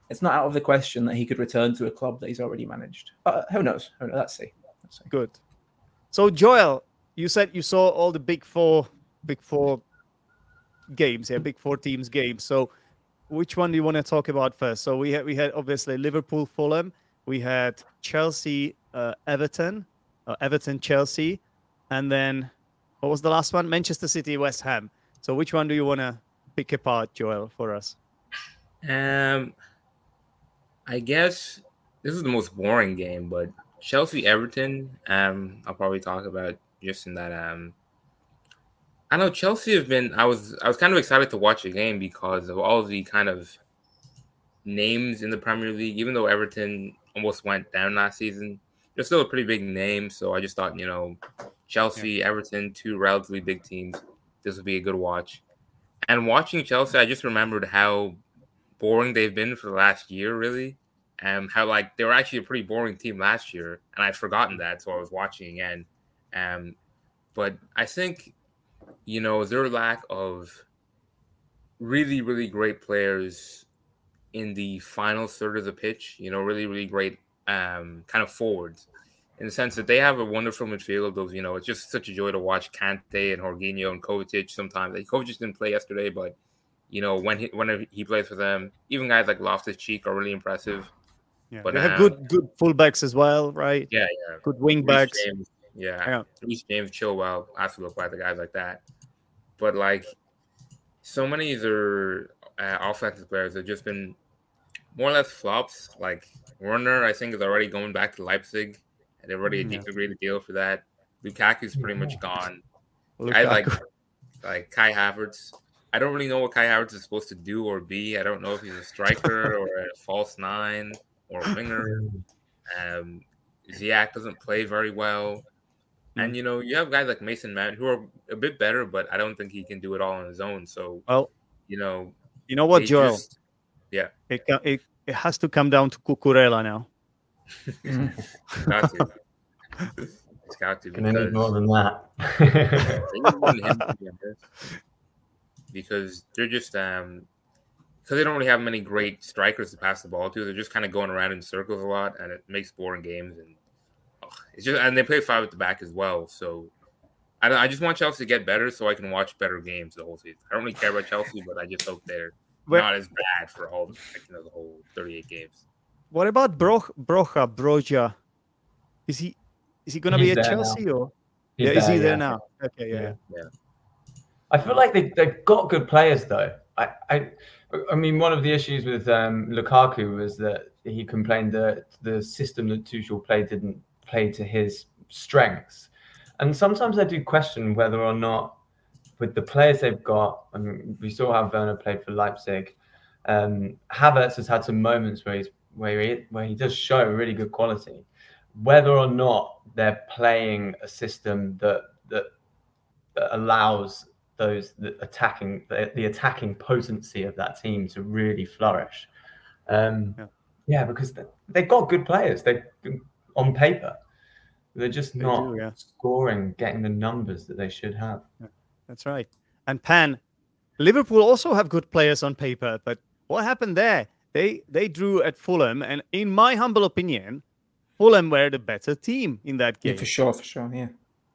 It's not out of the question that he could return to a club that he's already managed. But who knows? Who knows? Let's see. Let's see. Good. So Joel, you said you saw all the big four, big four games, yeah, big four teams games. So which one do you want to talk about first? So we had we had obviously Liverpool, Fulham. We had Chelsea, uh, Everton, uh, Everton, Chelsea, and then what was the last one? Manchester City, West Ham. So which one do you want to pick apart, Joel, for us? Um, I guess this is the most boring game, but Chelsea Everton. Um, I'll probably talk about just in that. Um, I know Chelsea have been. I was I was kind of excited to watch the game because of all the kind of names in the Premier League. Even though Everton almost went down last season, they're still a pretty big name. So I just thought, you know, Chelsea, Everton, two relatively big teams. This would be a good watch. And watching Chelsea, I just remembered how boring they've been for the last year, really. and how like they were actually a pretty boring team last year, and I'd forgotten that, so I was watching again. Um, but I think, you know, their lack of really, really great players in the final third of the pitch, you know, really, really great um, kind of forwards in the sense that they have a wonderful midfield of, you know, it's just such a joy to watch Kante and Jorginho and Kovacic sometimes. Like, Kovacic didn't play yesterday, but, you know, when he, whenever he plays for them, even guys like Loftus Cheek are really impressive. Yeah, But, they have um, good good fullbacks as well, right? Yeah, yeah. Good wing Reece backs. James, yeah. Yeah. Reece James, Chilwell, like the guys like that. But like so many of their uh, offensive players have just been more or less flops. Like Werner, I think is already going back to Leipzig. And they've already Yeah. agreed a deal for that. Lukaku's pretty much gone. I like like Kai Havertz. I don't really know what Kai Havertz is supposed to do or be. I don't know if he's a striker or a false nine or a winger. Um, Ziyech doesn't play very well. And you know, you have guys like Mason Mount who are a bit better, but I don't think he can do it all on his own. So, Well, you know, you know what, Joel? just- yeah, It, it it has to come down to Cucurella now. it's got to. it's got to Gonna need more because than that. they need more than him, to be honest. because they're just um because they don't really have many great strikers to pass the ball to. They're just kind of going around in circles a lot, and it makes boring games. And ugh, it's just and they play five at the back as well. So I don't, I just want Chelsea to get better so I can watch better games the whole season. I don't really care about Chelsea, but I just hope they're Where- not as bad for all the you know, the whole 38 games. What about Bro- Broja? Broja? Is he is he gonna be He's at there now. Chelsea or He's yeah, is he there now? Okay, yeah. Yeah. I feel like they they've got good players though. I I, I mean, one of the issues with um, Lukaku was that he complained that the system that Tuchel played didn't play to his strengths, and sometimes I do question whether or not with the players they've got. I mean, we saw how Werner played for Leipzig. Um, Havertz has had some moments where he's where he where he does show really good quality. Whether or not they're playing a system that that, that allows those the attacking the, the attacking potency of that team to really flourish. Um, Yeah. yeah. because they, they've got good players. They on paper, they're just They not do, yeah. scoring, getting the numbers that they should have. That's right. And Pan, Liverpool also have good players on paper, but what happened there? They they drew at Fulham, and in my humble opinion, Fulham were the better team in that Yeah, game. for sure, for sure, yeah,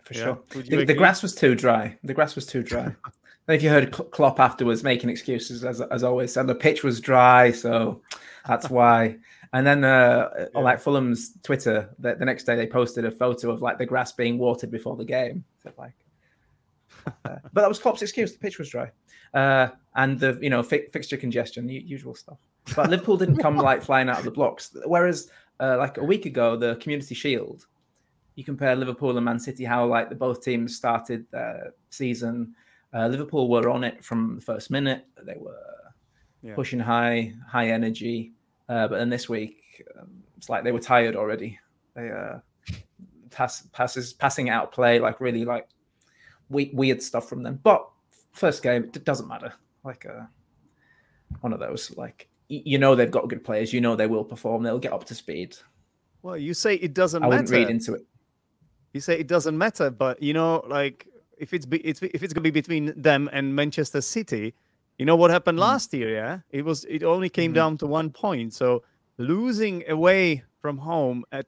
for Yeah, sure. The, the grass was too dry. The grass was too dry. I if you heard Kl- Klopp afterwards making excuses, as, as always, and the pitch was dry, so that's why. And then, uh, on like Fulham's Twitter, the, the next day they posted a photo of like the grass being watered before the game. So, like, uh, but that was Klopp's excuse. The pitch was dry, uh, and the you know fi- fixture congestion, u- usual stuff. But Liverpool didn't come like flying out of the blocks. Whereas, uh, like a week ago, the Community Shield, you compare Liverpool and Man City, how like the both teams started their season. Uh, Liverpool were on it from the first minute. They were Yeah. pushing high, high energy. Uh, but then this week, um, it's like they were tired already. They uh, pass passes, passing out play, like really like we- weird stuff from them. But first game, it doesn't matter. Like uh, one of those, like you know they've got good players. You know they will perform. They'll get up to speed. Well, you say it doesn't I wouldn't matter. read into it. you say it doesn't matter, but you know, like if it's be, it's if it's gonna be between them and Manchester City, you know what happened Mm. last year? Yeah, it was it only came Mhm. down to one point. So losing away from home at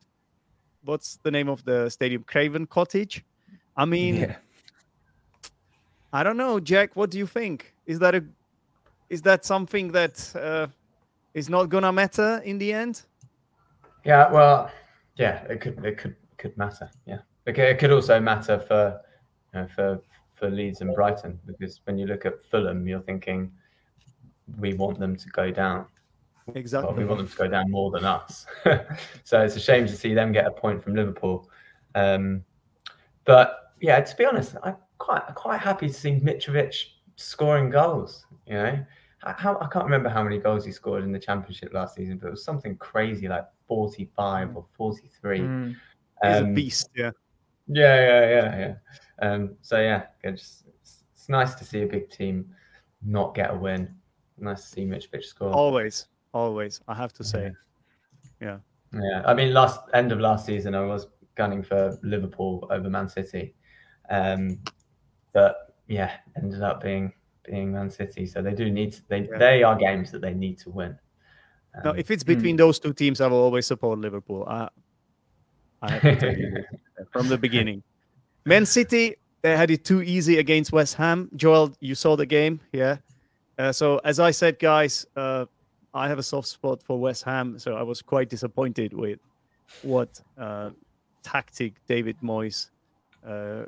what's the name of the stadium? Craven Cottage. I mean, yeah. I don't know, Jack. What do you think? Is that a is that something that uh, is not gonna matter in the end? Yeah, well, yeah, it could it could could matter. Yeah, it could, it could also matter for you know, for for Leeds and Brighton because when you look at Fulham, you're thinking we want them to go down. Well, Exactly. we want them to go down more than us. so it's a shame to see them get a point from Liverpool. Um, but yeah, to be honest, I'm quite quite happy to see Mitrovic scoring goals. You know, How- I can't remember how many goals he scored in the Championship last season, but it was something crazy like 45 or 43. Mm. He's a Um, beast. Yeah. Yeah, yeah, yeah, yeah. Um, so yeah, it's, it's, it's nice to see a big team not get a win. Nice to see Mitrovic score. Always, always. I have to say. Yeah, Yeah, I mean, last end of last season, I was gunning for Liverpool over Man City, um, but yeah, ended up being being Man City. So they do need to, they Yeah. they are games that they need to win. No, Um, if it's between those two teams, I will always support Liverpool. I, I have to tell you from the beginning. Man City, they had it too easy against West Ham. Joel, you saw the game, yeah. Uh, so as I said, guys, uh, I have a soft spot for West Ham, so I was quite disappointed with what uh, tactic David Moyes uh,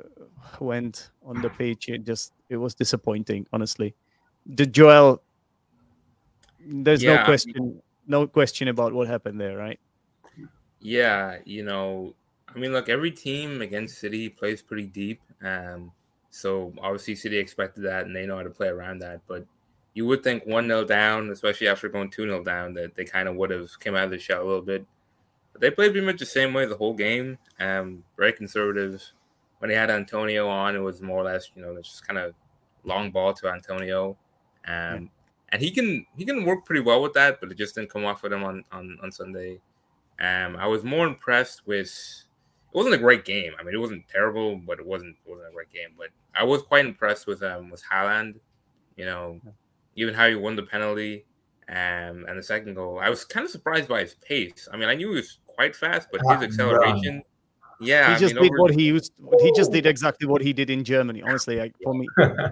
went on the pitch. It just it was disappointing, honestly. The Joel, there's Yeah, I no mean- question, no question about what happened there, right? Yeah, you know, I mean, look, every team against City plays pretty deep. Um, so obviously City expected that and they know how to play around that. But you would think 1 0 down, especially after going 2 0 down, that they kind of would have came out of the shell a little bit. But they played pretty much the same way the whole game. Um, very conservative. When they had Antonio on, it was more or less, you know, just kind of long ball to Antonio. Um, and he can he can work pretty well with that, but it just didn't come off with him on, on, on Sunday. Um, I was more impressed with. It wasn't a great game. I mean, it wasn't terrible, but it wasn't wasn't a great game. But I was quite impressed with um with Haaland. You know, even how he won the penalty, um, and the second goal. I was kind of surprised by his pace. I mean, I knew he was quite fast, but his acceleration. Yeah, he I just mean, did over- what he used. He just did exactly what he did in Germany. Honestly, like, for me,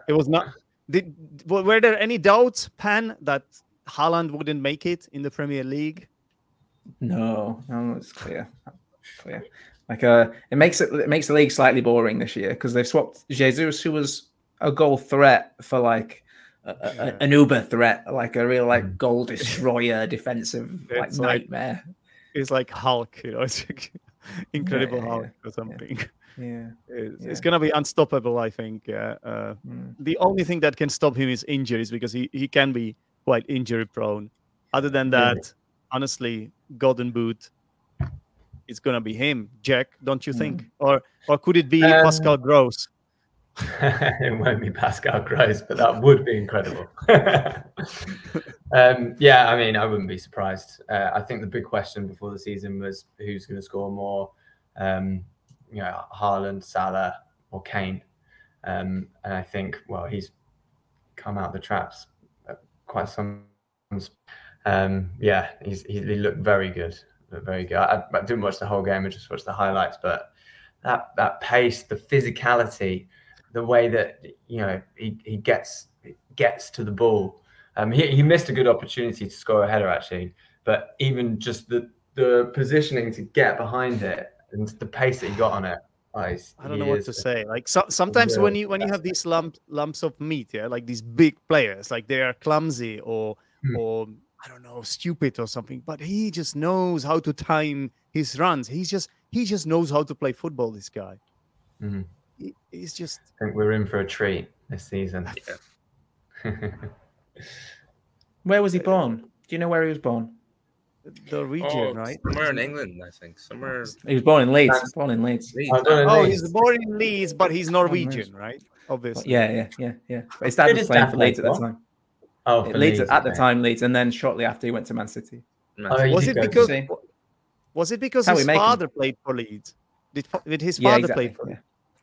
it was not. Did were were there any doubts, Pan, that Haaland wouldn't make it in the Premier League? No, no, it's clear, clear. Like uh, it makes it it makes the league slightly boring this year because they've swapped Jesus, who was a goal threat, for like a, a, an Uber threat, like a real like goal destroyer, defensive like It's like- nightmare. It's like Hulk, you know, it's like Incredible yeah, Hulk yeah, or something. Yeah. It's, it's Yeah. gonna be unstoppable, I think. Yeah. Uh, Mm. the only thing that can stop him is injuries because he, he can be quite injury prone. Other than Yeah. that, honestly, Golden Boot, it's gonna be him, Jack. Don't you think? Or or could it be Um, Pascal Gross? it won't be Pascal Gross, but that would be incredible. um, yeah, I mean, I wouldn't be surprised. Uh, I think the big question before the season was who's going to score more, um, you know, Haaland, Salah, or Kane. Um, and I think, well, he's come out of the traps uh, quite some. Um, yeah, he's, he, he looked very good, looked very good. I, I didn't watch the whole game; I just watched the highlights. But that that pace, the physicality, the way that you know he, he gets gets to the ball. Um, he, he missed a good opportunity to score a header actually, but even just the the positioning to get behind it and the pace that he got on it. I don't know what to say. Like so, sometimes when you when you have these lump, lumps of meat, yeah, like these big players, like they are clumsy or Hmm. or I don't know, stupid or something. But he just knows how to time his runs. He's just he just knows how to play football. This guy, Mhm. he, he's just I think we're in for a treat this season. Where was he born? Do you know where he was born? Norwegian, Oh, right? Somewhere in England, I think. Somewhere. He was born in Leeds. That's- Born in Leeds. Leeds. I don't. Oh, Leeds. he's born in Leeds, but he's Norwegian, right? Obviously. Yeah, yeah, yeah, yeah. But his dad was playing for Leeds at the for? time. Oh, for Leeds at the time, Leeds, and then shortly after he went to Man City. Man, Oh, Was it because was it because his make 'em. father played for Leeds? Did did his Yeah, father exactly. play for? yeah.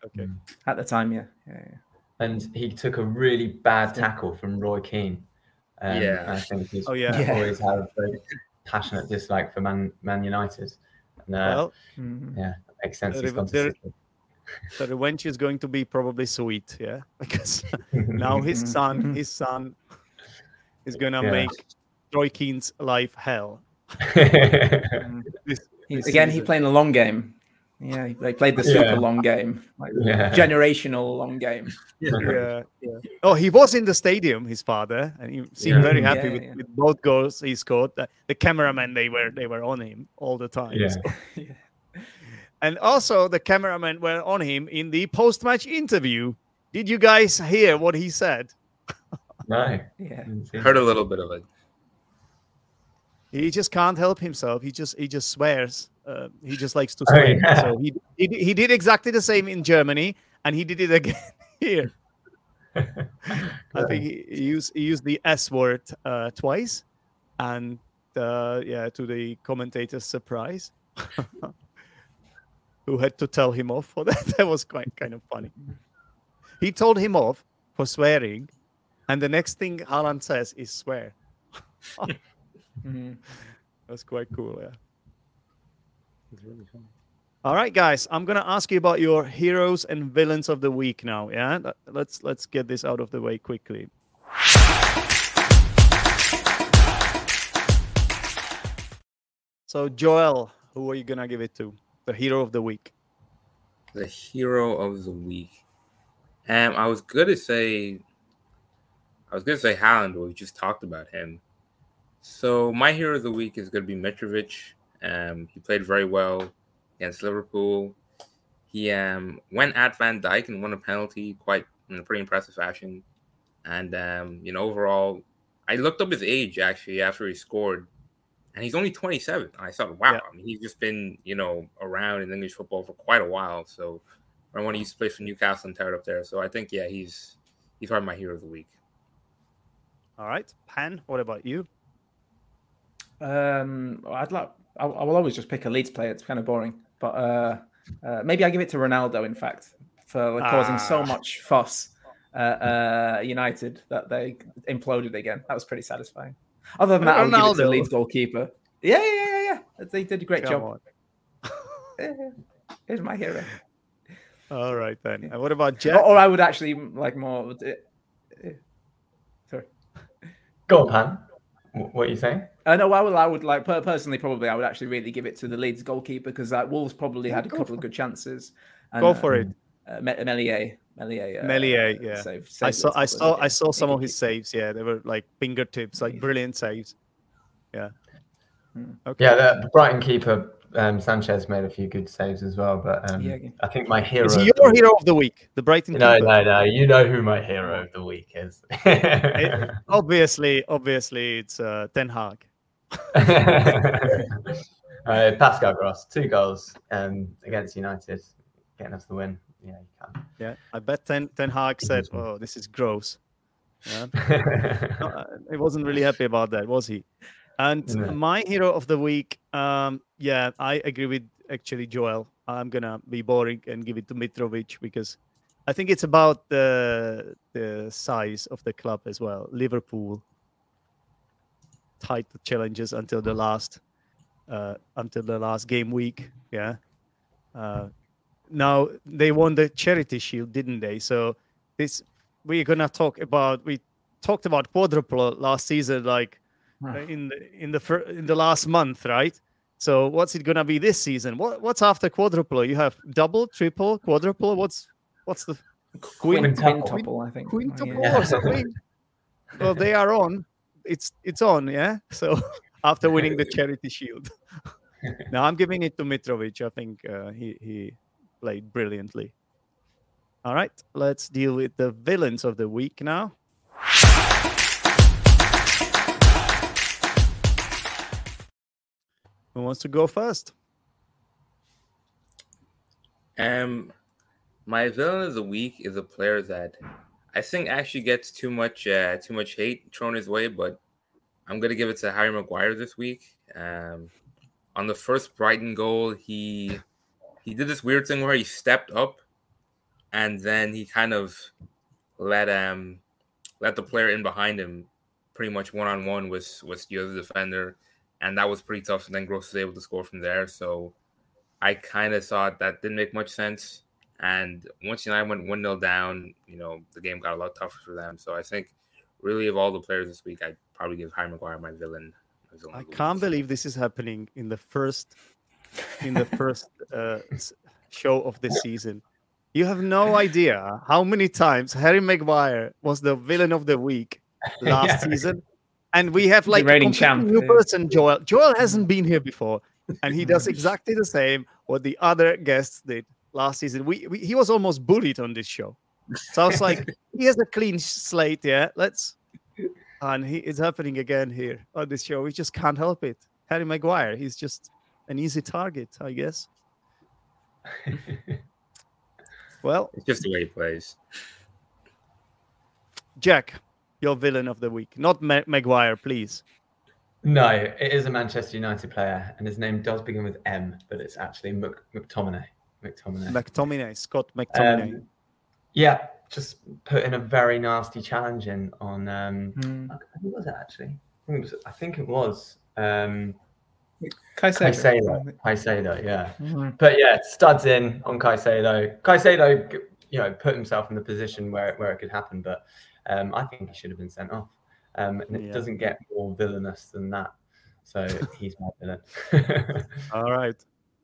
Okay. At the time, yeah, yeah, yeah. and he took a really bad tackle from Roy Keane. Um, Yeah. I think he's Oh, yeah. Yeah. always had a very passionate dislike for Man Man United. And, uh, Well, Mhm. yeah, it makes sense. there- He's gone to there- City. the revenge is going to be probably sweet, yeah, because now his son, Mhm. his son, is gonna Yeah. make Troy Keane's life hell. This, this again, he season. playing the long game. Yeah, they played the super Yeah. long game, like yeah. generational long game. yeah, yeah. Oh, he was in the stadium, his father, and he seemed Yeah. very happy Yeah, with, yeah. with both goals he scored. The, the cameramen they were they were on him all the time. Yeah. so- Yeah. And also the cameramen were on him in the post-match interview. Did you guys hear what he said? No. Yeah, didn't Heard a little bit of it. He just can't help himself. He just he just swears. Uh, he just likes to Oh, swear. yeah. So he, he he did exactly the same in Germany, and he did it again here. I think he, he used he used the S word uh, twice, and uh, yeah, to the commentator's surprise, who had to tell him off for that. That was quite kind of funny. He told him off for swearing, and the next thing Haaland says is swear. Mhm. That's quite cool, yeah. It's really fun. All right, guys, I'm gonna ask you about your heroes and villains of the week now. Yeah, Let- let's let's get this out of the way quickly. So, Joel, who are you gonna give it to? The hero of the week. The hero of the week. Um, I was gonna say, I was gonna say Haaland, but we just talked about him. So my hero of the week is gonna be Mitrovic. Um, he played very well against Liverpool. He um went at Van Dijk and won a penalty quite in a pretty impressive fashion. And um, you know, overall, I looked up his age actually after he scored, and he's only 27. I thought, wow, Yeah. I mean, he's just been you know around in English football for quite a while. So I want to used to play for Newcastle and tired up there. So I think yeah, he's he's probably my hero of the week. All right, Pan. What about you? Um, I'd like. I, I will always just pick a Leeds player. It's kind of boring, but uh, uh, maybe I give it to Ronaldo. In fact, for like, causing so Ah. much fuss at uh, United that they imploded again. That was pretty satisfying. Other than that, I'll give it to Leeds goalkeeper. Yeah, yeah, yeah, yeah. They did a great Come job. Yeah, Here's my hero. All right then. And what about Or, Jack? or I would actually like more. Go on, Pan. What are you saying? Uh, no, I would, I would like per- personally probably I would actually really give it to the Leeds goalkeeper because like Wolves probably had a Go couple of good chances. And, Go uh, for it. Uh, Me- Meslier, Meslier, uh, Meslier, yeah. saved- I saw, I saw, I saw some of his saves. Yeah, they were like fingertips, like brilliant saves. Yeah. Hmm. Okay. Yeah, the Brighton keeper um, Sanchez made a few good saves as well, but um, Yeah, yeah. I think my hero. Is he the your hero of the week? The Brighton No, keeper? no, no. You know who my hero of the week is. Obviously, obviously, it's uh, Ten Hag. uh, Pascal Gross, two goals um, against United, getting us the win. Yeah, you Yeah, I bet Ten Ten Hag said. "Oh, this is gross." Yeah. No, uh, he wasn't really happy about that, was he? And No. my hero of the week, um, yeah, I agree with actually Joel. I'm gonna be boring and give it to Mitrovic because I think it's about the the size of the club as well. Liverpool tight challenges until the last uh, until the last game week. Yeah. Uh, now they won the charity shield, didn't they? So this we're gonna talk about. We talked about quadruple last season, like Right. in the in the fir- in the last month, right? So what's it gonna be this season? What what's after quadruple? You have double, triple, quadruple. What's what's the Quintuple. quintuple, I think. quintuple Yeah. or something? well, they are on. It's it's on, yeah. So after winning the charity shield, now I'm giving it to Mitrovic. I think uh, he he played brilliantly. All right, let's deal with the villains of the week now. Who wants to go first? Um, my villain of the week is a player that I think actually gets too much uh, too much hate thrown his way, but I'm gonna give it to Harry Maguire this week. Um, on the first Brighton goal, he he did this weird thing where he stepped up, and then he kind of let um let the player in behind him pretty much one on one with with the other defender, and that was pretty tough. And then Gross was able to score from there. So I kind of thought that didn't make much sense. And once United went 1 0 down, you know, the game got a lot tougher for them. So I think, really, of all the players this week, I'd probably give Harry Maguire my villain. my villain I can't believe this is happening in the first in the first uh, show of the season. You have no idea how many times Harry Maguire was the villain of the week last Yeah. season, and we have like a completely champ, new yeah. person. Joel Joel hasn't been here before, and he does exactly the same what the other guests did last season. We, we he was almost bullied on this show, so I was like, he has a clean slate. Yeah, let's. And he it's happening again here on this show. We just can't help it. Harry Maguire, he's just an easy target, I guess. Well, It's just the way he plays. Jack, your villain of the week, not Ma- Maguire, please. no, it is a Manchester United player, and his name does begin with M, but it's actually Mc, McTominay. McTominay. McTominay, Scott McTominay. Um, yeah, just put in a very nasty challenge in on. Um, Hmm. who was it actually? I think it was. I think it was um, Caicedo. Caicedo. Caicedo, yeah. Mhm. But yeah, studs in on Caicedo. Caicedo, you know, put himself in the position where where it could happen, but um, I think he should have been sent off. Um, and it Yeah. doesn't get more villainous than that. So he's my villain. All right.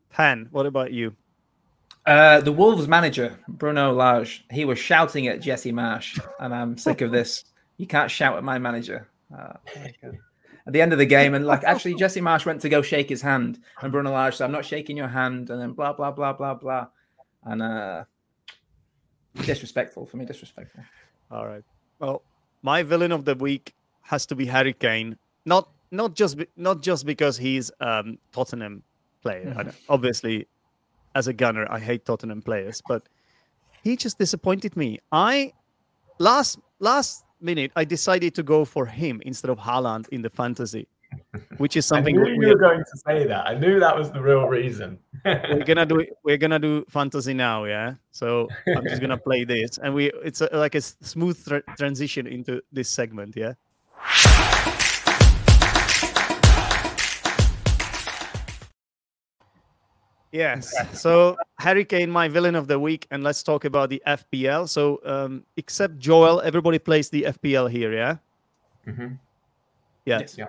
Pan, what about you? Uh, the Wolves manager, Bruno Lage, he was shouting at Jesse Marsch, and I'm sick of this. You can't shout at my manager. Uh, at the end of the game, and like actually, Jesse Marsch went to go shake his hand, and Bruno Lage said, "I'm not shaking your hand," and then blah blah blah blah blah, and uh, disrespectful for me, disrespectful. All right. Well, my villain of the week has to be Harry Kane. Not not just be, not just because he's um Tottenham player. Don't- obviously, as a gunner, I hate Tottenham players, but he just disappointed me. I last last minute I decided to go for him instead of Haaland in the fantasy, which is something I we, knew we you were going to say that. I knew that was the real reason. we're gonna do. We're gonna do fantasy now, yeah. So I'm just gonna play this, and we it's a, like a smooth tra- transition into this segment, yeah. Yes. So Harry Kane, my villain of the week, and let's talk about the FPL. So um, except Joel, everybody plays the FPL here, yeah. Mhm. Yeah. Yes. Yeah.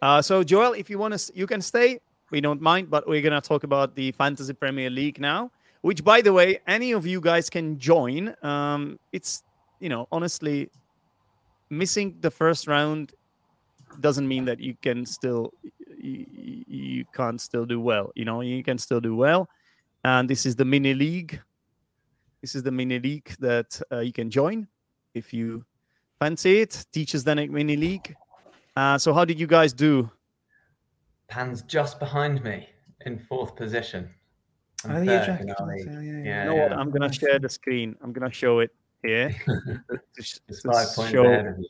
Uh, so Joel, if you want to, you can stay. We don't mind, but we're gonna talk about the Fantasy Premier League now. Which, by the way, any of you guys can join. Um, it's you know honestly, missing the first round doesn't mean that you can still you, you can't still do well. You know, you can still do well. And this is the mini league. This is the mini league that uh, you can join if you fancy it. Teacher Zdenek mini league. Uh, so how did you guys do? Pan's just behind me in fourth position. I'm Oh, yeah, Jack. in our league. Yeah, yeah, yeah. Yeah, You know what? yeah. I'm gonna share the screen. I'm gonna show it here to, sh- to show ahead of you.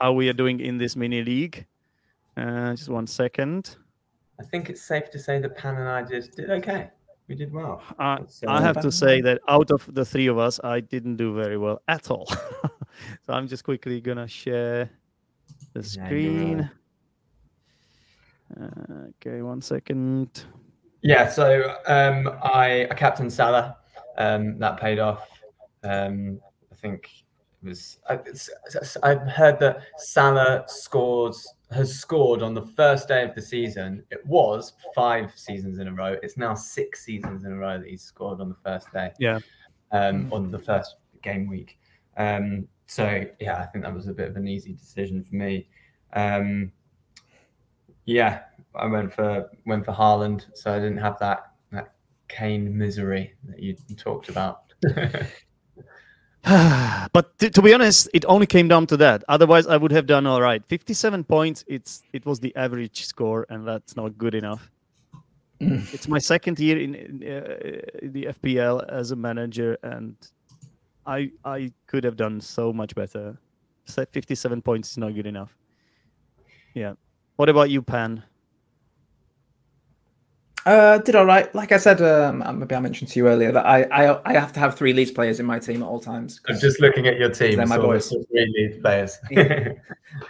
how we are doing in this mini league. Uh, just one second. I think it's safe to say that Pan and I just did okay. We did well. I, So- I have to say that out of the three of us, I didn't do very well at all. so I'm just quickly gonna share the screen. Uh, okay, one second. Yeah, so um, I, I captained Salah. Um, that paid off. Um, I think it was. I, I've heard that Salah scores has scored on the first day of the season. It was five seasons in a row. It's now six seasons in a row that he's scored on the first day. Yeah. Um, on the first game week. Um, so yeah, I think that was a bit of an easy decision for me. Um, yeah, I went for went for Haaland, so I didn't have that that Kane misery that you talked about. but t- to be honest, it only came down to that. Otherwise, I would have done all right. 57 points. It's it was the average score, and that's not good enough. Mm. it's my second year in, in uh, the FPL as a manager, and I I could have done so much better. Se- 57 points is not good enough. Yeah. What about you, Pan? Uh, did all right. Like I said, um, maybe I mentioned to you earlier that I, I I have to have three Leeds players in my team at all times. I'm just looking at your team. They're my saw boys. the three Leeds players. Yeah.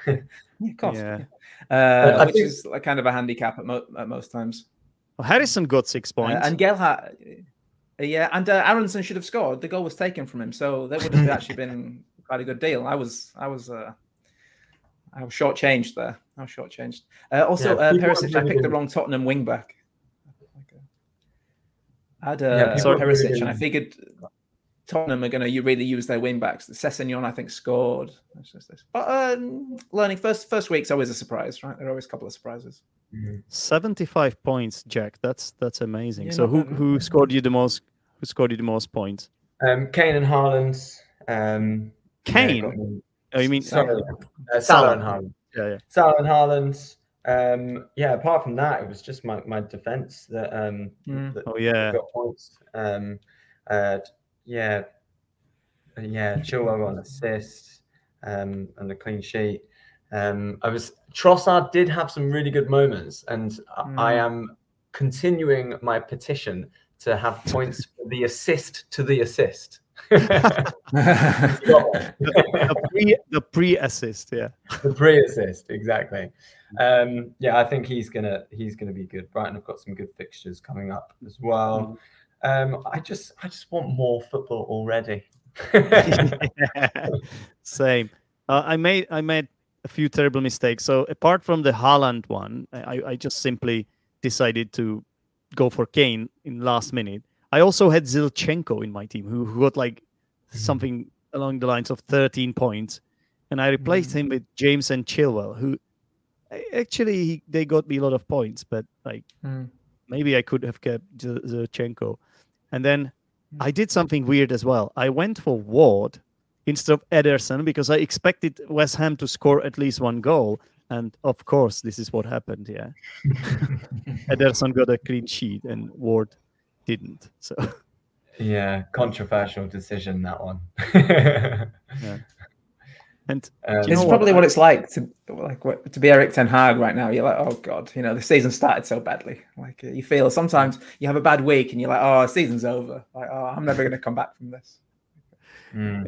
yeah, of course. Yeah. Uh, which think- is like kind of a handicap at, mo- at most times. Well, Harrison got six Uh, points. and Gelhardt, uh, yeah, and uh, Aaronson should have scored. The goal was taken from him, so that would have actually been quite a good deal. I was, I was, uh, I was shortchanged there. I was shortchanged. Uh, also, Yeah, uh, Perisic, I picked the wrong Tottenham wing back. I had Yeah, uh, people Perisic, and I figured Tottenham are going to really use their wing backs. Sessegnon, I think, scored. That's just this. But um, learning first first week's always a surprise, right? There are always a couple of surprises. 75 points, Jack. That's that's amazing. Yeah, so not who bad. who scored you the most? Who scored you the most points? um, Kane and Haaland. Um, Kane? me- Oh, you mean Sorry, uh, Salah and Haaland. yeah, yeah. Salah and Haaland. Um, yeah, apart from that, it was just my, my defense that um Mm. that Oh yeah. got points. Um, uh, yeah, Uh, yeah. Chilwell got an assist um, and a clean sheet. Um, I was Trossard did have some really good moments, and I- I Mm. am continuing my petition to have points for the assist to the assist. the pre the pre assist, yeah. the pre-assist exactly um yeah i think he's gonna he's gonna be good brighton have got some good fixtures coming up as well um i just i just want more football already Same. Uh, I made I made a few terrible mistakes. So apart from the Haaland one, I, I just simply decided to go for Kane in last minute. I also had Zinchenko in my team, who, who got like hmm. something along the lines of 13 points, and I replaced hmm. him with James and Chilwell, who actually he- they got me a lot of points, but like Mm. maybe I could have kept Zinchenko. And then hmm. I did something weird as well. I went for Ward instead of Ederson because I expected West Ham to score at least one goal. And of course, this is what happened. Yeah. Ederson got a clean sheet and Ward didn't. So, yeah controversial decision that one and Um, You it's know what, probably what it's like to like what, to be Erik Ten Hag right now. You're like, oh god, you know, the season started so badly. Like uh, you feel sometimes you have a bad week and you're like, oh, season's over. Like, oh, I'm never going to come back from this. mm.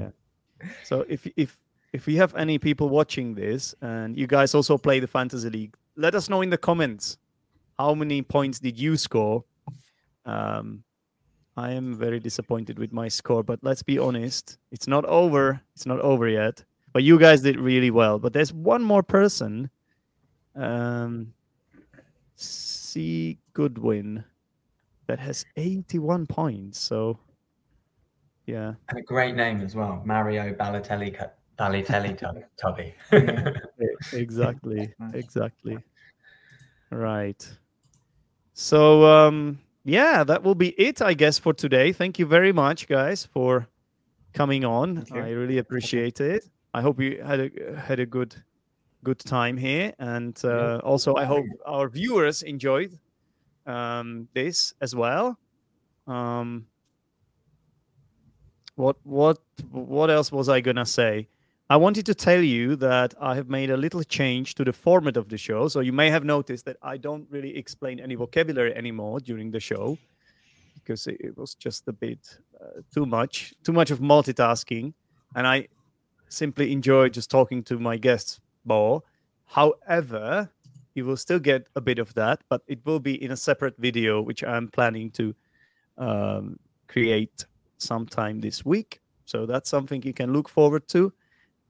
Yeah. so if if if we have any people watching this and you guys also play the fantasy league, let us know in the comments how many points did you score. Um, I am very disappointed with my score, but let's be honest, it's not over. It's not over yet. But you guys did really well. But there's one more person. Um, C. Goodwin that has 81 points. So, yeah. And a great name as well, Mario Balotelli Balotelli Tub- Tubby. exactly. Exactly. Right. So, um, yeah, that will be it, I guess, for today. Thank you very much, guys, for coming on. I really appreciate it. I hope you had a had a good good time here, and uh, also I hope our viewers enjoyed um, this as well. Um, what what what else was I gonna say? I wanted to tell you that I have made a little change to the format of the show. So you may have noticed that I don't really explain any vocabulary anymore during the show because it, was just a bit uh, too much, too much of multitasking, and I simply enjoy just talking to my guests more. However, you will still get a bit of that, but it will be in a separate video, which I'm planning to um, create sometime this week. So that's something you can look forward to.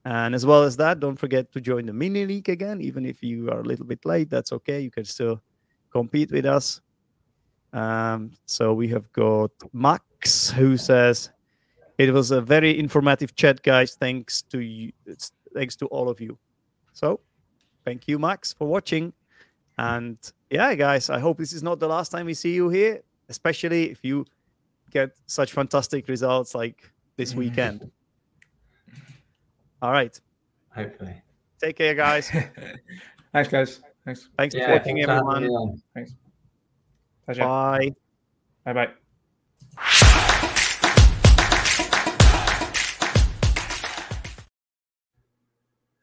And as well as that, don't forget to join the mini league again. Even if you are a little bit late, that's okay. You can still compete with us. Um, so we have got Max who says it was a very informative chat, guys. Thanks to you, it's- thanks to all of you. So thank you, Max, for watching. And yeah, guys, I hope this is not the last time we see you here, especially if you get such fantastic results like this weekend. All right. Hopefully. Take care, guys. Thanks, guys. Thanks. Thanks for Yeah, watching, thanks for having everyone. me on. Pleasure. Bye. Bye bye.